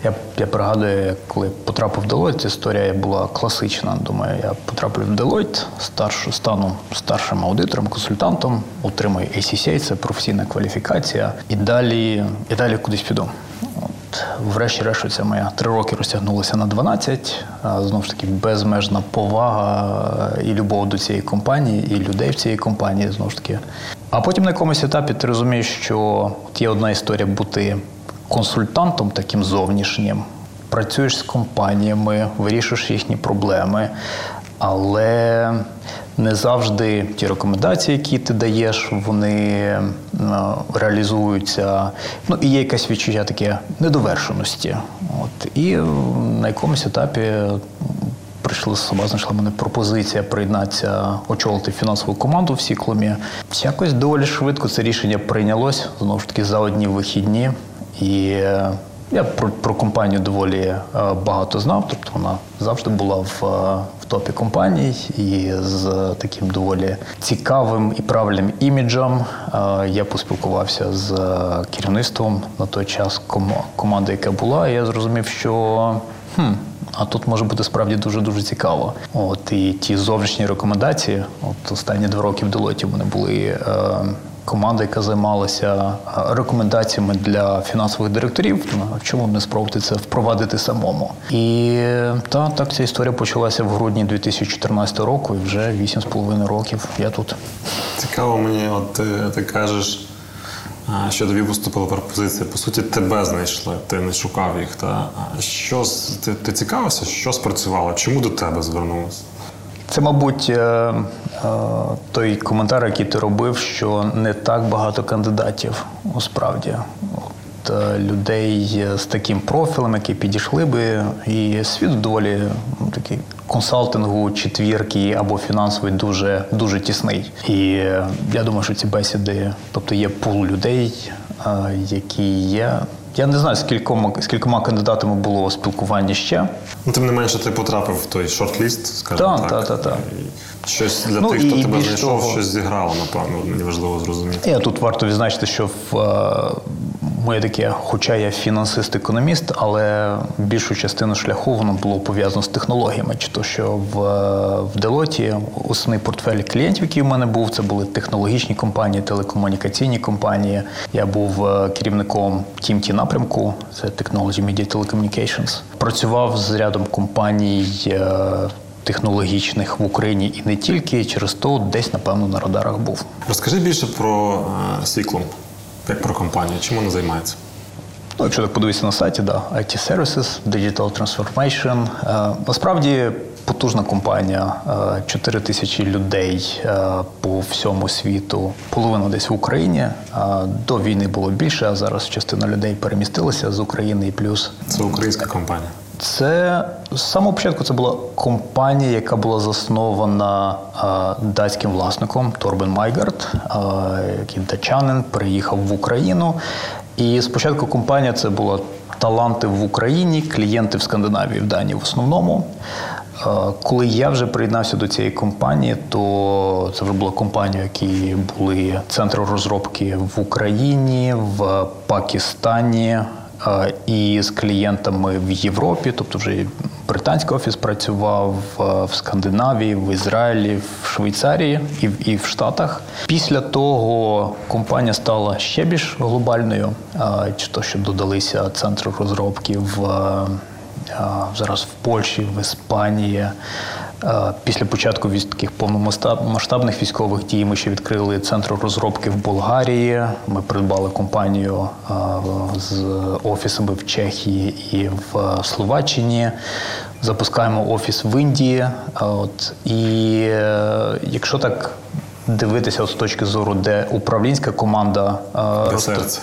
Я, я пригадую, коли потрапив в Deloitte, історія була класична. Думаю, я потраплю в Deloitte, старшу, стану старшим аудитором, консультантом, отримую ACCA, це професійна кваліфікація, і далі, і далі кудись піду. От, врешті-решт, ця моя три роки розтягнулася на 12. А, Знову ж таки, безмежна повага і любов до цієї компанії, і людей в цій компанії, знову ж таки. А потім на якомусь етапі ти розумієш, що от є одна історія бути консультантом таким зовнішнім, працюєш з компаніями, вирішуєш їхні проблеми, але не завжди ті рекомендації, які ти даєш, вони е, реалізуються. Ну і є якесь відчуття таке недовершеності. От і е, на якомусь етапі прийшли сама знайшла мене пропозиція приєднатися, очолити фінансову команду в Сіклумі. Якось доволі швидко це рішення прийнялось знову ж таки за одні вихідні. І е, я про, про компанію доволі е, багато знав, тобто вона завжди була в, е, в топі компаній і з таким доволі цікавим і правильним іміджем. Я поспілкувався з керівництвом на той час команди, яка була, і я зрозумів, що хм, а тут може бути справді дуже дуже цікаво. От і ті зовнішні рекомендації, от останні два роки в Делоті в мене були. Е, Команда, яка займалася е, рекомендаціями для фінансових директорів, ну, чому б не спробувати це впровадити самому. І е, та так ця історія почалася в грудні 2014 року, і вже 8,5 років я тут. Цікаво мені, от ти, ти кажеш, що тобі поступила пропозиція. По суті, тебе знайшли, ти не шукав їх. Та що ти, ти цікавився, що спрацювало? Чому до тебе звернулися? Це, мабуть, е, е, той коментар, який ти робив, що не так багато кандидатів насправді. От, е, людей з таким профілем, які підійшли би, і світ доволі ну, такий консалтингу, четвірки або фінансовий дуже, дуже тісний. І е, я думаю, що ці бесіди, тобто є пул людей, е, які є. Я не знаю, з кількома, з кількома кандидатами було спілкування ще. Ну, тим не менше, ти потрапив в той шорт-ліст, скажімо Так, так. так, так, Щось для Ну, тих, хто тебе знайшов, того- щось зіграло, напевно, мені важливо зрозуміти. Я тут варто відзначити, що в е, моє таке, хоча я фінансист-економіст, але більшу частину шляху воно було пов'язано з технологіями. Чи то, що в, е, в Делоті основний портфель клієнтів, який в мене був, це були технологічні компанії, телекомунікаційні компанії. Я був е, керівником TMT напрямку, це Technology Media Telecommunications. Працював з рядом компаній. Е, Технологічних в Україні і не тільки через то десь, напевно, на радарах був. Розкажи більше про е, як про компанію, чим вона займається. Ну, якщо так подивитися на сайті, да, IT Services, Digital Transformation. Е, насправді потужна компанія, е, 4 тисячі людей е, по всьому світу, половина десь в Україні. Е, до війни було більше, а зараз частина людей перемістилася з України і плюс Це українська компанія. Це з самого початку це була компанія, яка була заснована е, датським власником Торбен Майгард, е, який датчанин, приїхав в Україну. І спочатку компанія це була таланти в Україні, клієнти в Скандинавії, в Данії в основному. Е, Коли я вже приєднався до цієї компанії, то це вже була компанія, в якій були центри розробки в Україні, в Пакистані, і з клієнтами в Європі, тобто вже британський офіс працював в Скандинавії, в Ізраїлі, в Швейцарії і в, і в Штатах. Після того компанія стала ще більш глобальною, чи то що додалися центри розробки в зараз в Польщі, в Іспанії. Після початку військ- таких повномасштабних військових дій ми ще відкрили центр розробки в Болгарії. Ми придбали компанію з офісами в Чехії і в Словаччині. Запускаємо офіс в Індії. От і е, якщо так дивитися от з точки зору, де управлінська команда е, Де росте- серце?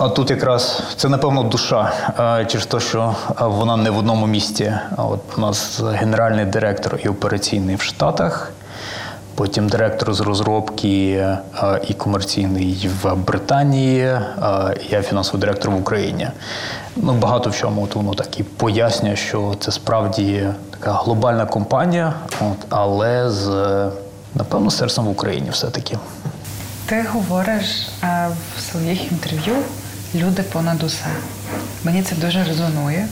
А тут якраз це напевно душа е, через те, що е, вона не в одному місці. От у нас генеральний директор і операційний в Штатах, потім директор з розробки е, і комерційний в Британії, я фінансовий директор в Україні. Ну, багато в чому от воно так і пояснює, що це справді така глобальна компанія, от, але з напевно серцем в Україні все-таки. Ти говориш в своїх інтерв'ю люди понад усе. Мені це дуже резонує,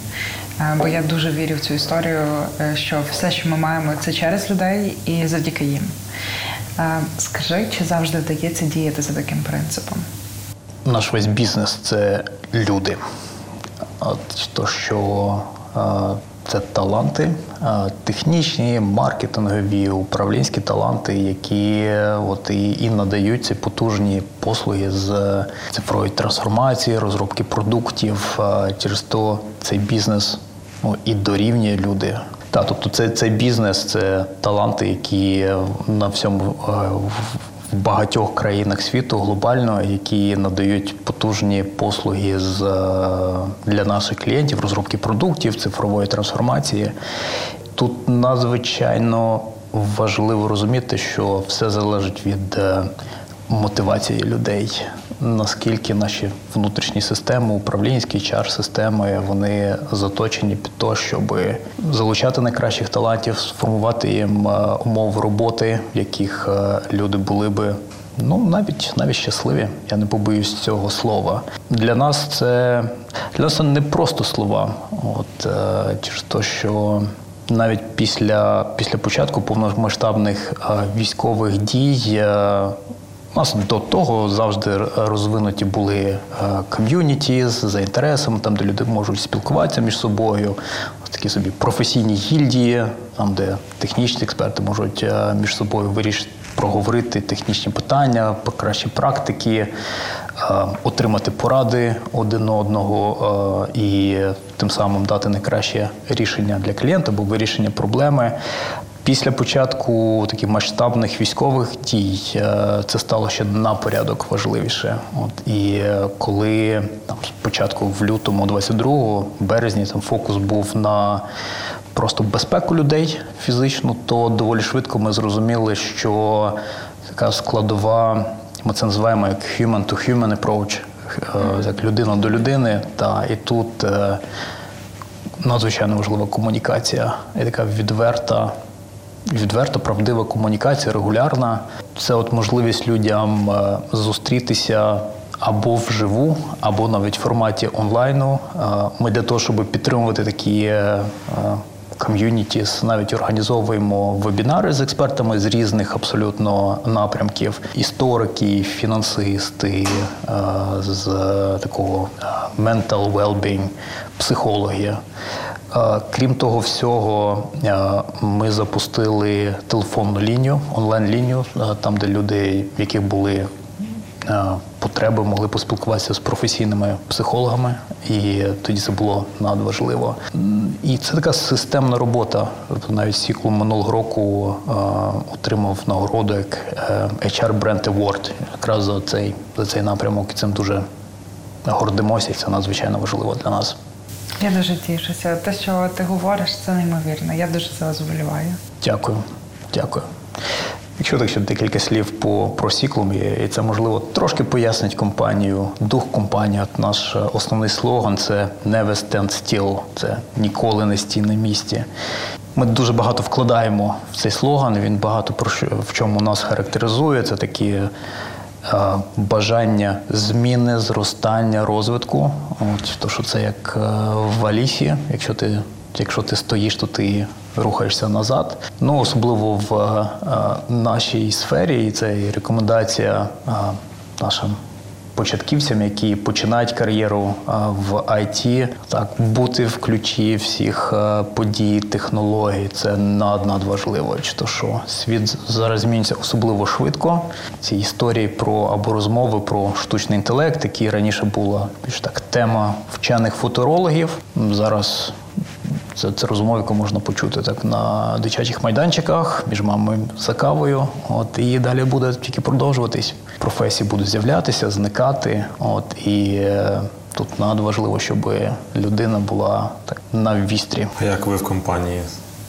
е, бо я дуже вірю в цю історію, е, що все, що ми маємо, це через людей і завдяки їм. Е, Скажи, чи завжди вдається діяти за таким принципом? наш весь бізнес це люди. От то, що це таланти, технічні, маркетингові, управлінські таланти, які от і, і надають ці потужні послуги з цифрової трансформації, розробки продуктів. Через то цей бізнес ну, і дорівнює люди. Та, тобто це, цей бізнес, це таланти, які на всьому е, в- багатьох країнах світу глобально, які надають потужні послуги з, е, для наших клієнтів, розробки продуктів, цифрової трансформації. Тут надзвичайно важливо розуміти, що все залежить від е, мотивації людей. Наскільки наші внутрішні системи, управлінські чар системи, вони заточені під те, щоб залучати найкращих талантів, сформувати їм е, умови роботи, в яких е, люди були би ну навіть навіть щасливі. Я не побоюсь цього слова. Для нас це для нас це не просто слова. От е, через те, що навіть після, після початку повномасштабних е, військових дій. У нас до того завжди розвинуті були е, ком'юніті за інтересами, там, де люди можуть спілкуватися між собою. Ось такі собі професійні гільдії, там, де технічні експерти можуть е, між собою вирішити проговорити технічні питання, кращі практики, е, отримати поради один одного і тим самим дати найкраще рішення для клієнта або вирішення проблеми. Після початку таких масштабних військових дій е, це стало ще на порядок важливіше. От і е, коли там спочатку в лютому 22 березні там фокус був на просто безпеку людей фізично, то доволі швидко ми зрозуміли, що така складова, ми це називаємо як human to human approach, е, як людина до людини. Та і тут надзвичайно важлива комунікація, і така відверта відверто правдива комунікація, регулярна. Це от можливість людям е, зустрітися або вживу, або навіть в форматі онлайну. Е, Ми для того, щоб підтримувати такі. е, Ком'юнітіс навіть організовуємо вебінари з експертами з різних абсолютно напрямків: історики, фінансисти, з такого mental well-being, психологи. Крім того всього, ми запустили телефонну лінію, онлайн-лінію, там, де люди, в яких були потреби, могли поспілкуватися з професійними психологами, і тоді це було надважливо. І це така системна робота. Тобто навіть Сіклу минулого року отримав нагороду як е, HR Brand Award якраз за цей, за цей напрямок. І цим дуже гордимося, і це надзвичайно важливо для нас. Я дуже тішуся. Те, що ти говориш, це неймовірно. Я дуже за вас вболіваю. Дякую, дякую. Якщо так ще декілька слів по про Сіклум, і це можливо трошки пояснить компанію, дух компанії. От наш е, основний слоган це «Never stand still», це ніколи не стій на місці. Ми дуже багато вкладаємо в цей слоган. Він багато про що в чому нас характеризує. Це такі бажання зміни, зростання, розвитку. От, то, що це як е, в Алісі, якщо ти, якщо ти стоїш, то ти рухаєшся назад. Ну, особливо в е, нашій сфері, і це і рекомендація е, нашим початківцям, які починають кар'єру в IT, так бути в ключі всіх подій, технологій це над надважливо. Чи то що світ зараз змінюється особливо швидко. Ці історії про або розмови про штучний інтелект, які раніше була більш так тема вчених футурологів. Зараз це, це розмова, яку можна почути так на дитячих майданчиках між мамою за кавою. От і далі буде тільки продовжуватись. Професії будуть з'являтися, зникати. От і е, тут надважливо, щоб людина була так на вістрі. А як ви в компанії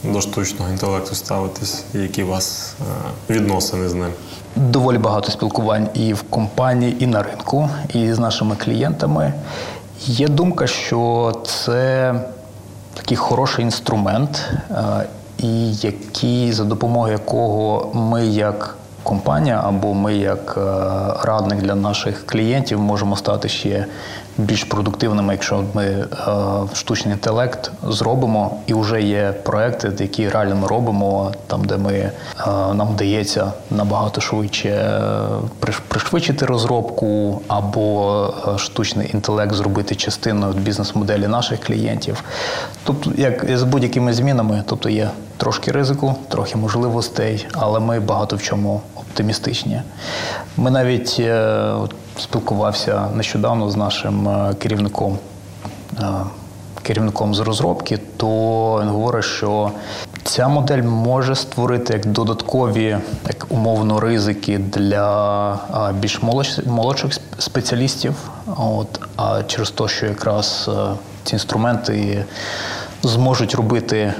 до штучного інтелекту ставитесь? Які у вас е, відносини з ним? Доволі багато спілкувань і в компанії, і на ринку, і з нашими клієнтами. Є думка, що це такий хороший інструмент, е, і який, за допомогою якого ми як компанія або ми як е, радник для наших клієнтів можемо стати ще більш продуктивними, якщо ми е, штучний інтелект зробимо, і вже є проекти, які реально ми робимо, там де ми е, нам вдається набагато швидше е, пришвидшити розробку, або е, штучний інтелект зробити частиною бізнес-моделі наших клієнтів. Тобто, як з будь-якими змінами, тобто є трошки ризику, трохи можливостей, але ми багато в чому оптимістичні. Ми навіть е, спілкувався нещодавно з нашим е, керівником. е, Керівником з розробки, то він говорить, що ця модель може створити як додаткові, як умовно, ризики для більш молодших спеціалістів. От, а через те, що якраз ці інструменти зможуть робити е,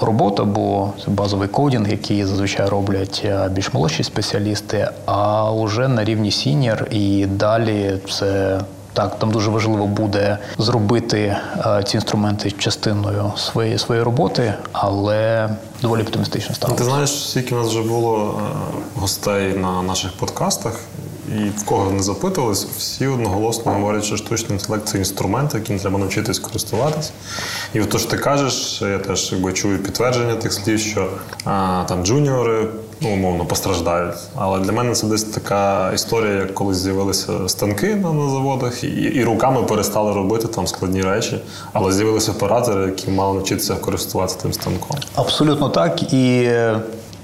роботу, бо це базовий кодінг, який зазвичай роблять е, більш молодші спеціалісти, а вже на рівні сінір і далі це. Так, там дуже важливо буде зробити е, ці інструменти частиною своєї своєї роботи, але доволі оптимістично ставлю. Ти знаєш, скільки в нас вже було е, гостей на наших подкастах, і в кого не запитувались, всі одноголосно говорять, що штучний інтелект це інструмент, яким треба навчитись користуватись. І то, що ти кажеш, я теж якби чую підтвердження тих слів, що а, там джуніори ну, умовно постраждають. Але для мене це десь така історія, як коли з'явилися станки на, на заводах, і, і руками перестали робити там складні речі, але з'явилися оператори, які мали навчитися користуватися тим станком. Абсолютно так. І е,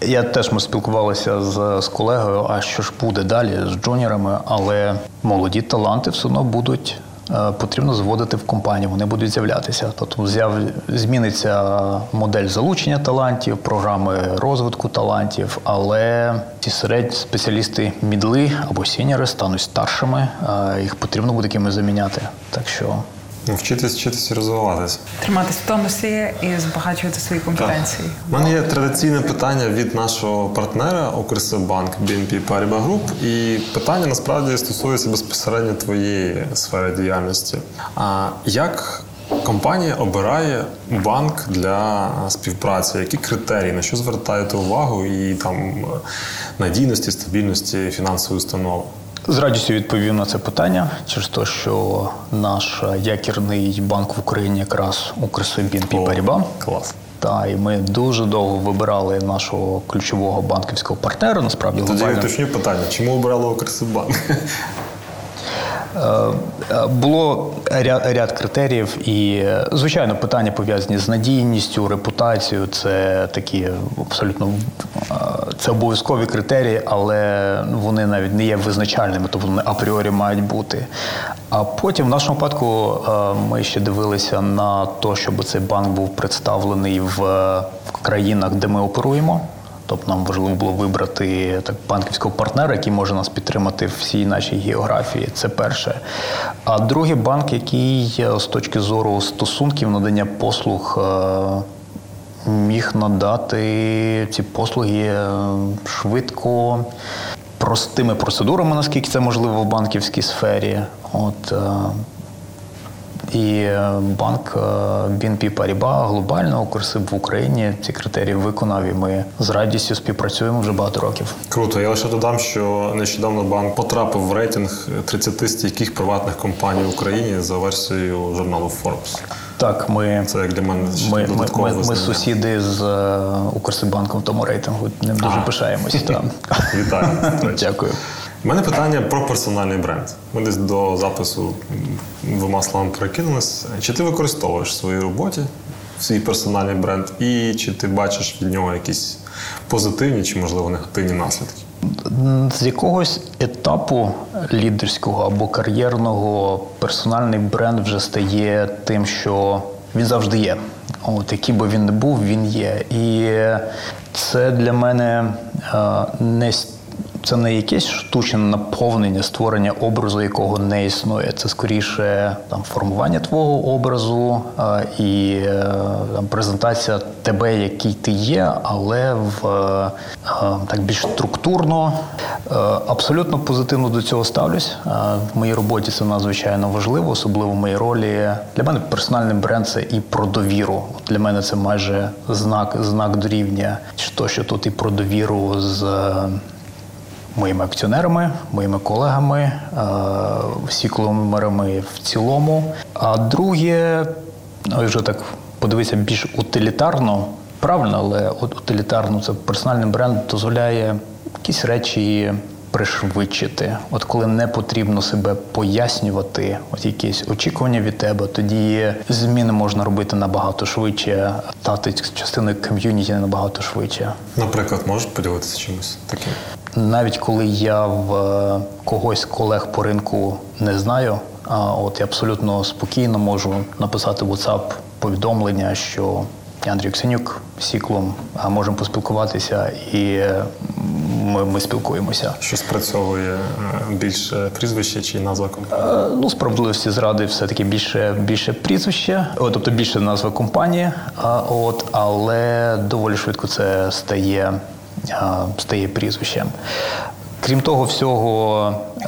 я теж ми спілкувалися з, з колегою, а що ж буде далі з джуніорами, але молоді таланти все одно будуть. е, Потрібно заводити в компанію, вони будуть з'являтися. Тобто з'яв... зміниться модель залучення талантів, програми розвитку талантів, але ці середні спеціалісти мідли або сіньори стануть старшими, е, їх потрібно буде кимось заміняти. Так що Вчитись, вчитись і розвиватись. Триматись в тонусі і збагачувати свої компетенції. У мене є традиційне питання від нашого партнера Укрсибанк BNP Paribas Group. І питання насправді стосується безпосередньо твоєї сфери діяльності. А як компанія обирає банк для співпраці? Які критерії, на що звертаєте увагу і там надійності, стабільності фінансової установи? З радістю відповів на це питання через те, що наш якірний банк в Україні якраз Укрсибінпі Паріба. Клас. Та і ми дуже довго вибирали нашого ключового банківського партнера. Насправді Тоді я уточню питання: чому обрали Укрсибанк? Е, е, Було ряд, ряд критеріїв, і е, звичайно, питання пов'язані з надійністю, репутацією. Це такі абсолютно це обов'язкові критерії, але вони навіть не є визначальними, тобто вони апріорі мають бути. А потім, в нашому випадку, ми ще дивилися на те, щоб цей банк був представлений в країнах, де ми оперуємо. Тобто нам важливо було вибрати так банківського партнера, який може нас підтримати в всій нашій географії. Це перше. А другий банк, який е, з точки зору стосунків надання послуг. е, Міг надати ці послуги е, швидко, простими процедурами, наскільки це можливо в банківській сфері. От, і е, банк е, BNP Paribas глобально Укрсиб в Україні ці критерії виконав, і ми з радістю співпрацюємо вже багато років. Круто. Я лише додам, що нещодавно банк потрапив в рейтинг 30 стійких приватних компаній в Україні за версією журналу Forbes. Так, ми Це як для мене ми, ми, ми, ми сусіди з е, Укрсибанком в тому рейтингу. Ним дуже Ага. пишаємось. Там. (laughs) Вітаю. Дякую. У мене питання про персональний бренд. Ми десь до запису двома словами перекинулись. Чи ти використовуєш в своїй роботі свій персональний бренд, і чи ти бачиш від нього якісь позитивні чи, можливо, негативні наслідки? З якогось етапу лідерського або кар'єрного персональний бренд вже стає тим, що він завжди є. От який би він не був, він є. І це для мене е, не с- це не якесь штучне наповнення, створення образу, якого не існує. Це скоріше там формування твого образу е, і е, там, презентація тебе, який ти є, але в е, так більш структурно, Е, абсолютно позитивно до цього ставлюсь. Е, В моїй роботі це надзвичайно важливо, особливо в моїй ролі. Для мене персональний бренд це і про довіру. Для мене це майже знак, знак дорівня. То, що тут і про довіру з е, моїми акціонерами, моїми колегами, е, сікломерами в цілому. А друге, ну, вже так подивитися більш утилітарно, правильно, але от утилітарно це персональний бренд дозволяє якісь речі пришвидшити. От коли не потрібно себе пояснювати, от якісь очікування від тебе, тоді зміни можна робити набагато швидше, стати частиною ком'юніті набагато швидше. Наприклад, можеш поділитися чимось таким? Навіть коли я в е, когось колег по ринку не знаю, а от я абсолютно спокійно можу написати в WhatsApp повідомлення, що я Андрій Ксенюк Сіклом, можемо поспілкуватися, і е, ми, ми спілкуємося. Що спрацьовує е, більше прізвище чи назва компанії? Е, Ну, справедливості зради, все-таки більше, більше прізвище, о, тобто більше назва компанії, а, от, але доволі швидко це стає, стає прізвищем. Крім того всього, е,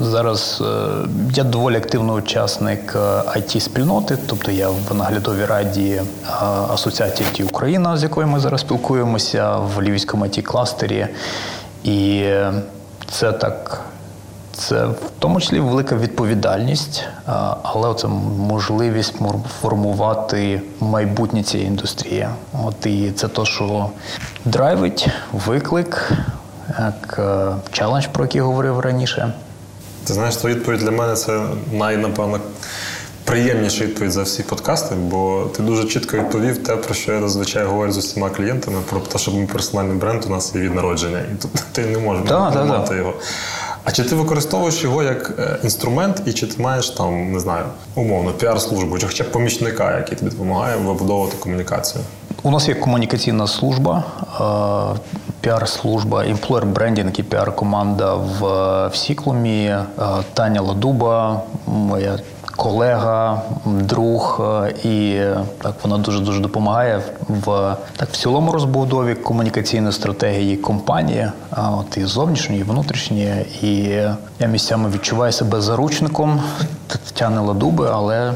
зараз е, я доволі активний учасник it спільноти тобто я в наглядовій раді е, Асоціації IT Україна, з якою ми зараз спілкуємося в Львівському it кластері І е, це так це в тому числі велика відповідальність, але це можливість формувати майбутнє цієї індустрії. От і це те, що драйвить, виклик, як е, челендж, про який говорив раніше. Ти знаєш, твоя відповідь для мене це най, напевно, приємніша відповідь за всі подкасти, бо ти дуже чітко відповів те, про що я зазвичай говорю з усіма клієнтами, про те, що ми персональний бренд у нас є від народження, і тут (laughs) ти не можеш так, поламати так. його. А чи ти використовуєш його як е, інструмент, і чи ти маєш там, не знаю, умовно, піар-службу, чи хоча б помічника, який тобі допомагає вибудовувати комунікацію? У нас є комунікаційна служба, е, піар-служба, employer брендінг і піар-команда в, в Сіклумі. Е, Таня Ладуба, моя колега, друг, е, і так вона дуже дуже допомагає в так в цілому розбудові комунікаційної стратегії компанії, а от і зовнішньої, і внутрішньої. І я місцями відчуваю себе заручником Тетяни Ладуби, але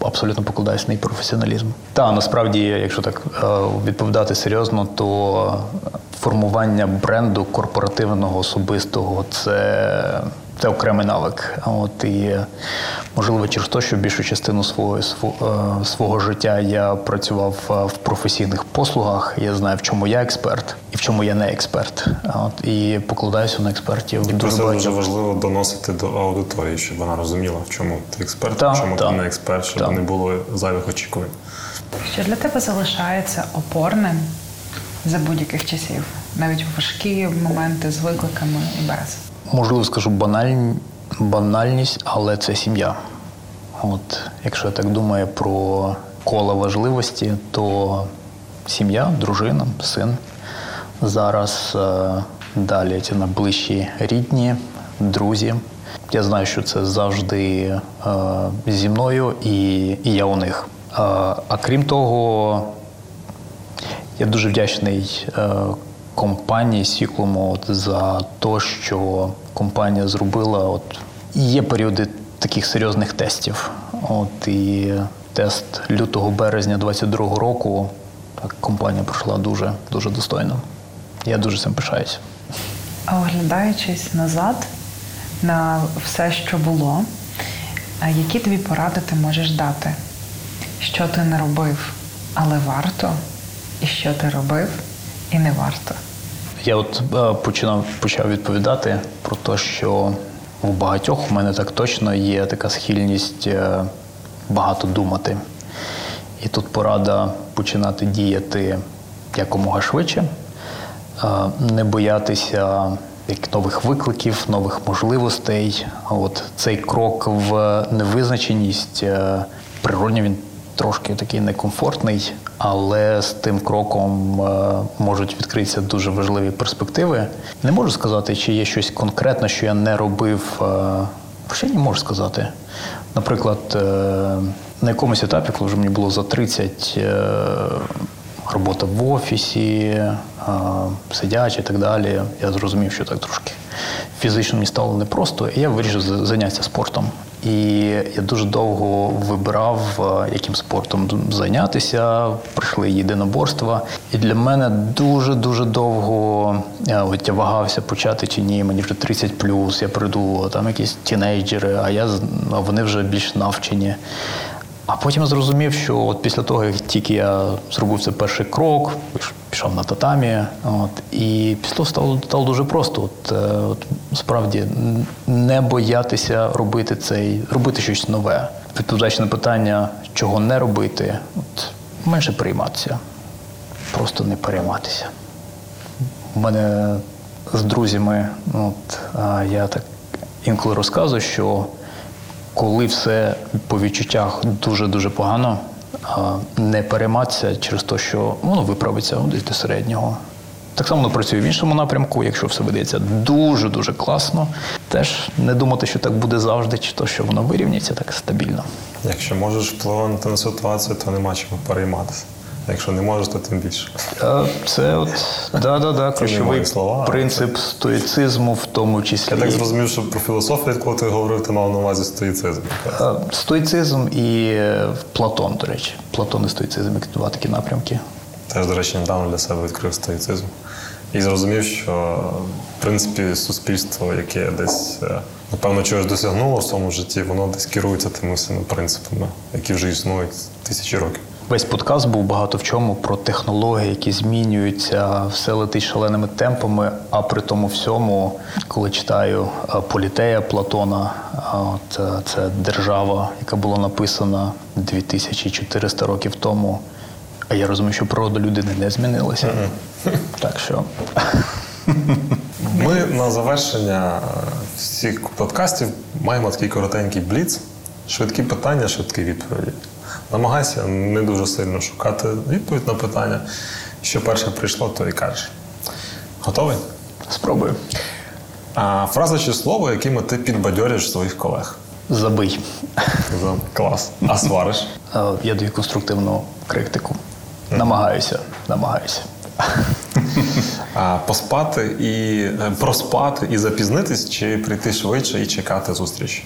абсолютно покладаюся на її професіоналізм. Та насправді, якщо так е, відповідати серйозно, то формування бренду корпоративного особистого це. Це окремий навик. А От і можливо, через те, що більшу частину свого свого, свого життя я працював е, в професійних послугах. Я знаю, в чому я експерт і в чому я не експерт. А От і покладаюся на експертів. І дуже це дуже важливо доносити до аудиторії, щоб вона розуміла, в чому ти експерт, Так, в чому так. ти не експерт, щоб Так. не було зайвих очікувань. Що для тебе залишається опорним за будь-яких часів, навіть в важкі моменти з викликами і без. Можливо, скажу баналь... банальність, але це сім'я. От, якщо я так думаю про коло важливості, то сім'я, дружина, син. Зараз е, далі ці найближчі рідні, друзі. Я знаю, що це завжди е, зі мною і, і я у них. Е, а крім того, я дуже вдячний е, компанії Сіклому от, за те, що компанія зробила. От, є періоди таких серйозних тестів. От і тест лютого березня 22-го року так, компанія пройшла дуже дуже достойно. Я дуже цим пишаюся. А оглядаючись назад на все, що було, які тобі поради ти можеш дати? Що ти не робив, але варто, і що ти робив, і не варто. Я от е, починав почав відповідати про те, що у багатьох у мене так точно є така схильність е, багато думати. І тут порада починати діяти якомога швидше, е, не боятися як нових викликів, нових можливостей. А от цей крок в невизначеність природньо він трошки такий некомфортний, але з тим кроком е, можуть відкритися дуже важливі перспективи. Не можу сказати, чи є щось конкретне, що я не робив. е, Ще не можу сказати. Наприклад, е, на якомусь етапі, коли вже мені було за 30, е, робота в офісі, сидячи і так далі, я зрозумів, що так трошки фізично мені стало непросто, і я вирішив за- зайнятися спортом. І я дуже довго вибирав, е, яким спортом зайнятися. Прийшли єдиноборства. І для мене дуже-дуже довго е, от я вагався почати чи ні. Мені вже 30 плюс, я прийду, там якісь тінейджери, а я вони вже більш навчені. А потім зрозумів, що от після того, як тільки я зробив цей перший крок, пішов на татамі, от, і після того стало, стало дуже просто. От, е, от, справді не боятися робити цей, робити щось нове. Відповідаючи на питання, чого не робити, от, менше прийматися, просто не перейматися. У мене з друзями, от, я так інколи розказую, що коли все по відчуттях дуже-дуже погано, не перейматися через те, що воно виправиться ну, десь до середнього. Так само воно працює в іншому напрямку, якщо все ведеться дуже-дуже класно. Теж не думати, що так буде завжди, чи то, що воно вирівняється так стабільно. Якщо можеш впливати на ситуацію, то нема чого перейматися. Якщо не можеш, то тим більше. Це от да-да-да, ключовий слова, принцип стоїцизму, в тому числі. Я так зрозумів, що про філософію, коли ти говорив, ти мав на увазі стоїцизм. Е, Стоїцизм і е, Платон, до речі. Платон і стоїцизм, як два такі напрямки. Теж, до речі, недавно для себе відкрив стоїцизм. І зрозумів, що в принципі суспільство, яке десь, е, напевно, чогось досягнуло в своєму житті, воно десь керується тими самими принципами, які вже існують тисячі років. Весь подкаст був багато в чому про технології, які змінюються, все летить шаленими темпами. А при тому всьому, коли читаю е, Політея Платона, от е, це держава, яка була написана 2400 років тому. А я розумію, що природа людини не змінилася. Так що Ми на завершення всіх подкастів маємо такий коротенький бліц. Швидкі питання, швидкі відповіді. Намагайся не дуже сильно шукати відповідь на питання. Що перше прийшло, то і кажеш. Готовий? спробую. А, фраза чи слово, якими ти підбадьорюєш своїх колег. Забий. За- Клас. А свариш? Е, Я даю конструктивну критику. Намагаюся, намагаюся. А, поспати і е, проспати і запізнитись, чи прийти швидше і чекати зустрічі?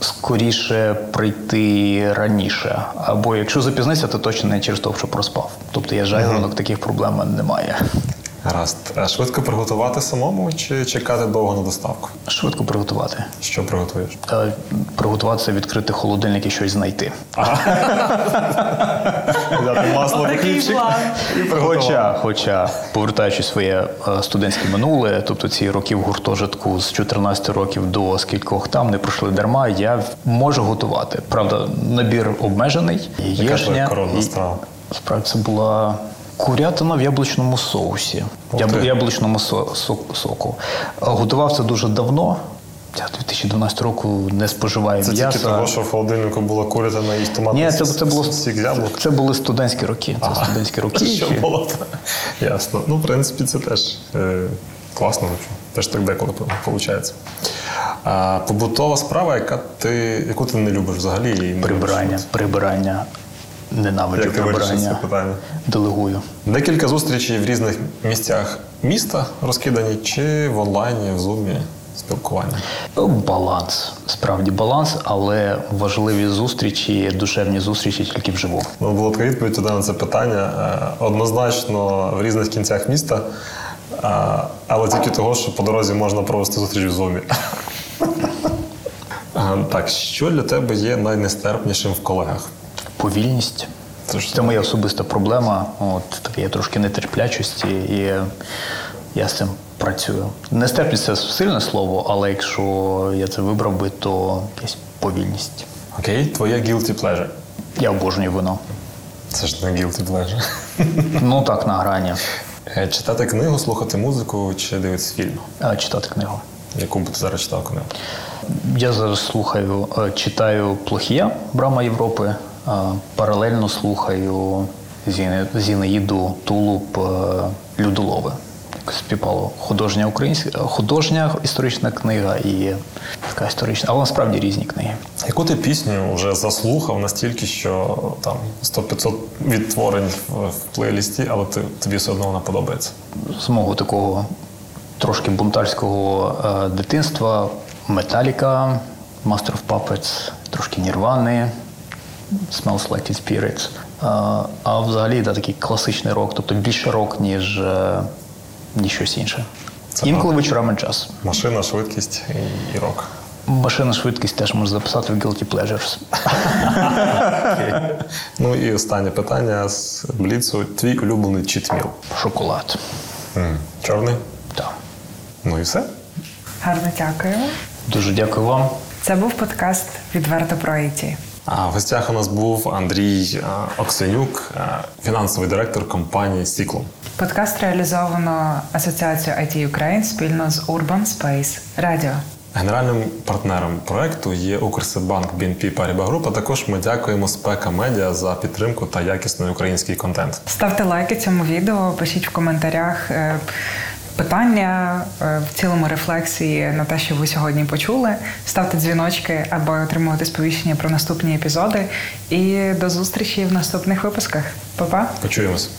Скоріше прийти раніше. Або якщо запізнився, то точно не через те, що проспав. Тобто я жайворонок, таких проблем немає. Гаразд. А швидко приготувати самому чи чекати довго на доставку? Швидко приготувати. Що приготуєш? Е, Приготуватися, відкрити холодильник і щось знайти. Взяти масло Хоча, хоча, повертаючи своє е, студентське минуле, тобто ці роки в гуртожитку з 14 років до скількох там не пройшли дарма, я можу готувати. Правда, набір обмежений. Яка твоя коронна і- страва? Справді це була курятина в яблучному соусі. Ти. яблучному со- со- соку. Готував це дуже давно. Я 2012 року не споживаю Це м'яса. тільки того, що в холодильнику була курятина і томатний Ні, це, це було сік яблук. це були студентські роки. Це студентські (laughs) роки. Що було? Ясно. Ну, в принципі, це теж е, класно. Теж так деколи виходить. А, побутова справа, яка ти, яку ти не любиш взагалі. і не Прибирання, любиш. прибирання. Ненавиджу Як ти вирішив це питання? Делегую. Декілька зустрічей в різних місцях міста розкидані, чи в онлайні, в зумі спілкування? Баланс, справді баланс, але важливі зустрічі, душевні зустрічі тільки вживу. Ну, була така відповідь на це питання. Е, Однозначно в різних кінцях міста, е, але тільки того, що по дорозі можна провести зустріч в зумі. (laughs) Е, Так, що для тебе є найнестерпнішим в колегах? Повільність. Це Це моя особиста проблема. От таке є трошки нетерплячості, і я з цим працюю. Нестерпність це сильне слово, але якщо я це вибрав би, то якась повільність. Окей, твоє guilty pleasure. Я обожнюю вино. Це ж не guilty pleasure. (laughs) Ну так, на грані. Е, Читати книгу, слухати музику чи дивитися фільм? А, Читати книгу. Яку б ти зараз читав книгу? Я зараз слухаю, е, читаю Плохія Брама Європи, паралельно слухаю Зінаїду Тулуб е, Людолови. Співпало художня українська, художня історична книга і така історична, але насправді різні книги. Яку ти пісню вже заслухав настільки, що там 100-500 відтворень в, в плейлісті, але ти, тобі все одно вона подобається? З мого такого трошки бунтарського е, дитинства Металіка, Master of Puppets, трошки Нірвани, Smells Like Teen Spirits. А взагалі да, такий класичний рок, тобто більше рок, ніж, е, ніж щось інше. Це Інколи вечорами час. Машина, швидкість і, рок. Машина швидкість теж можна записати в Guilty Pleasures. Ну і останнє питання з Бліцу. Твій улюблений читміл. Шоколад. Чорний? Так. Ну і все. Гарно дякуємо. Дуже дякую вам. Це був подкаст Відверто про IT. А в гостях у нас був Андрій а, Оксенюк, фінансовий директор компанії Сіклум. Подкаст реалізовано Асоціацією IT Ukraine спільно з Urban Space Radio. Генеральним партнером проекту є Укрсибанк BNP Paribas Group, а також ми дякуємо Спека Медіа за підтримку та якісний український контент. Ставте лайки цьому відео, пишіть в коментарях е, питання е, в цілому рефлексії на те, що ви сьогодні почули. Ставте дзвіночки, аби отримувати сповіщення про наступні епізоди. І до зустрічі в наступних випусках. Па-па! Почуємось.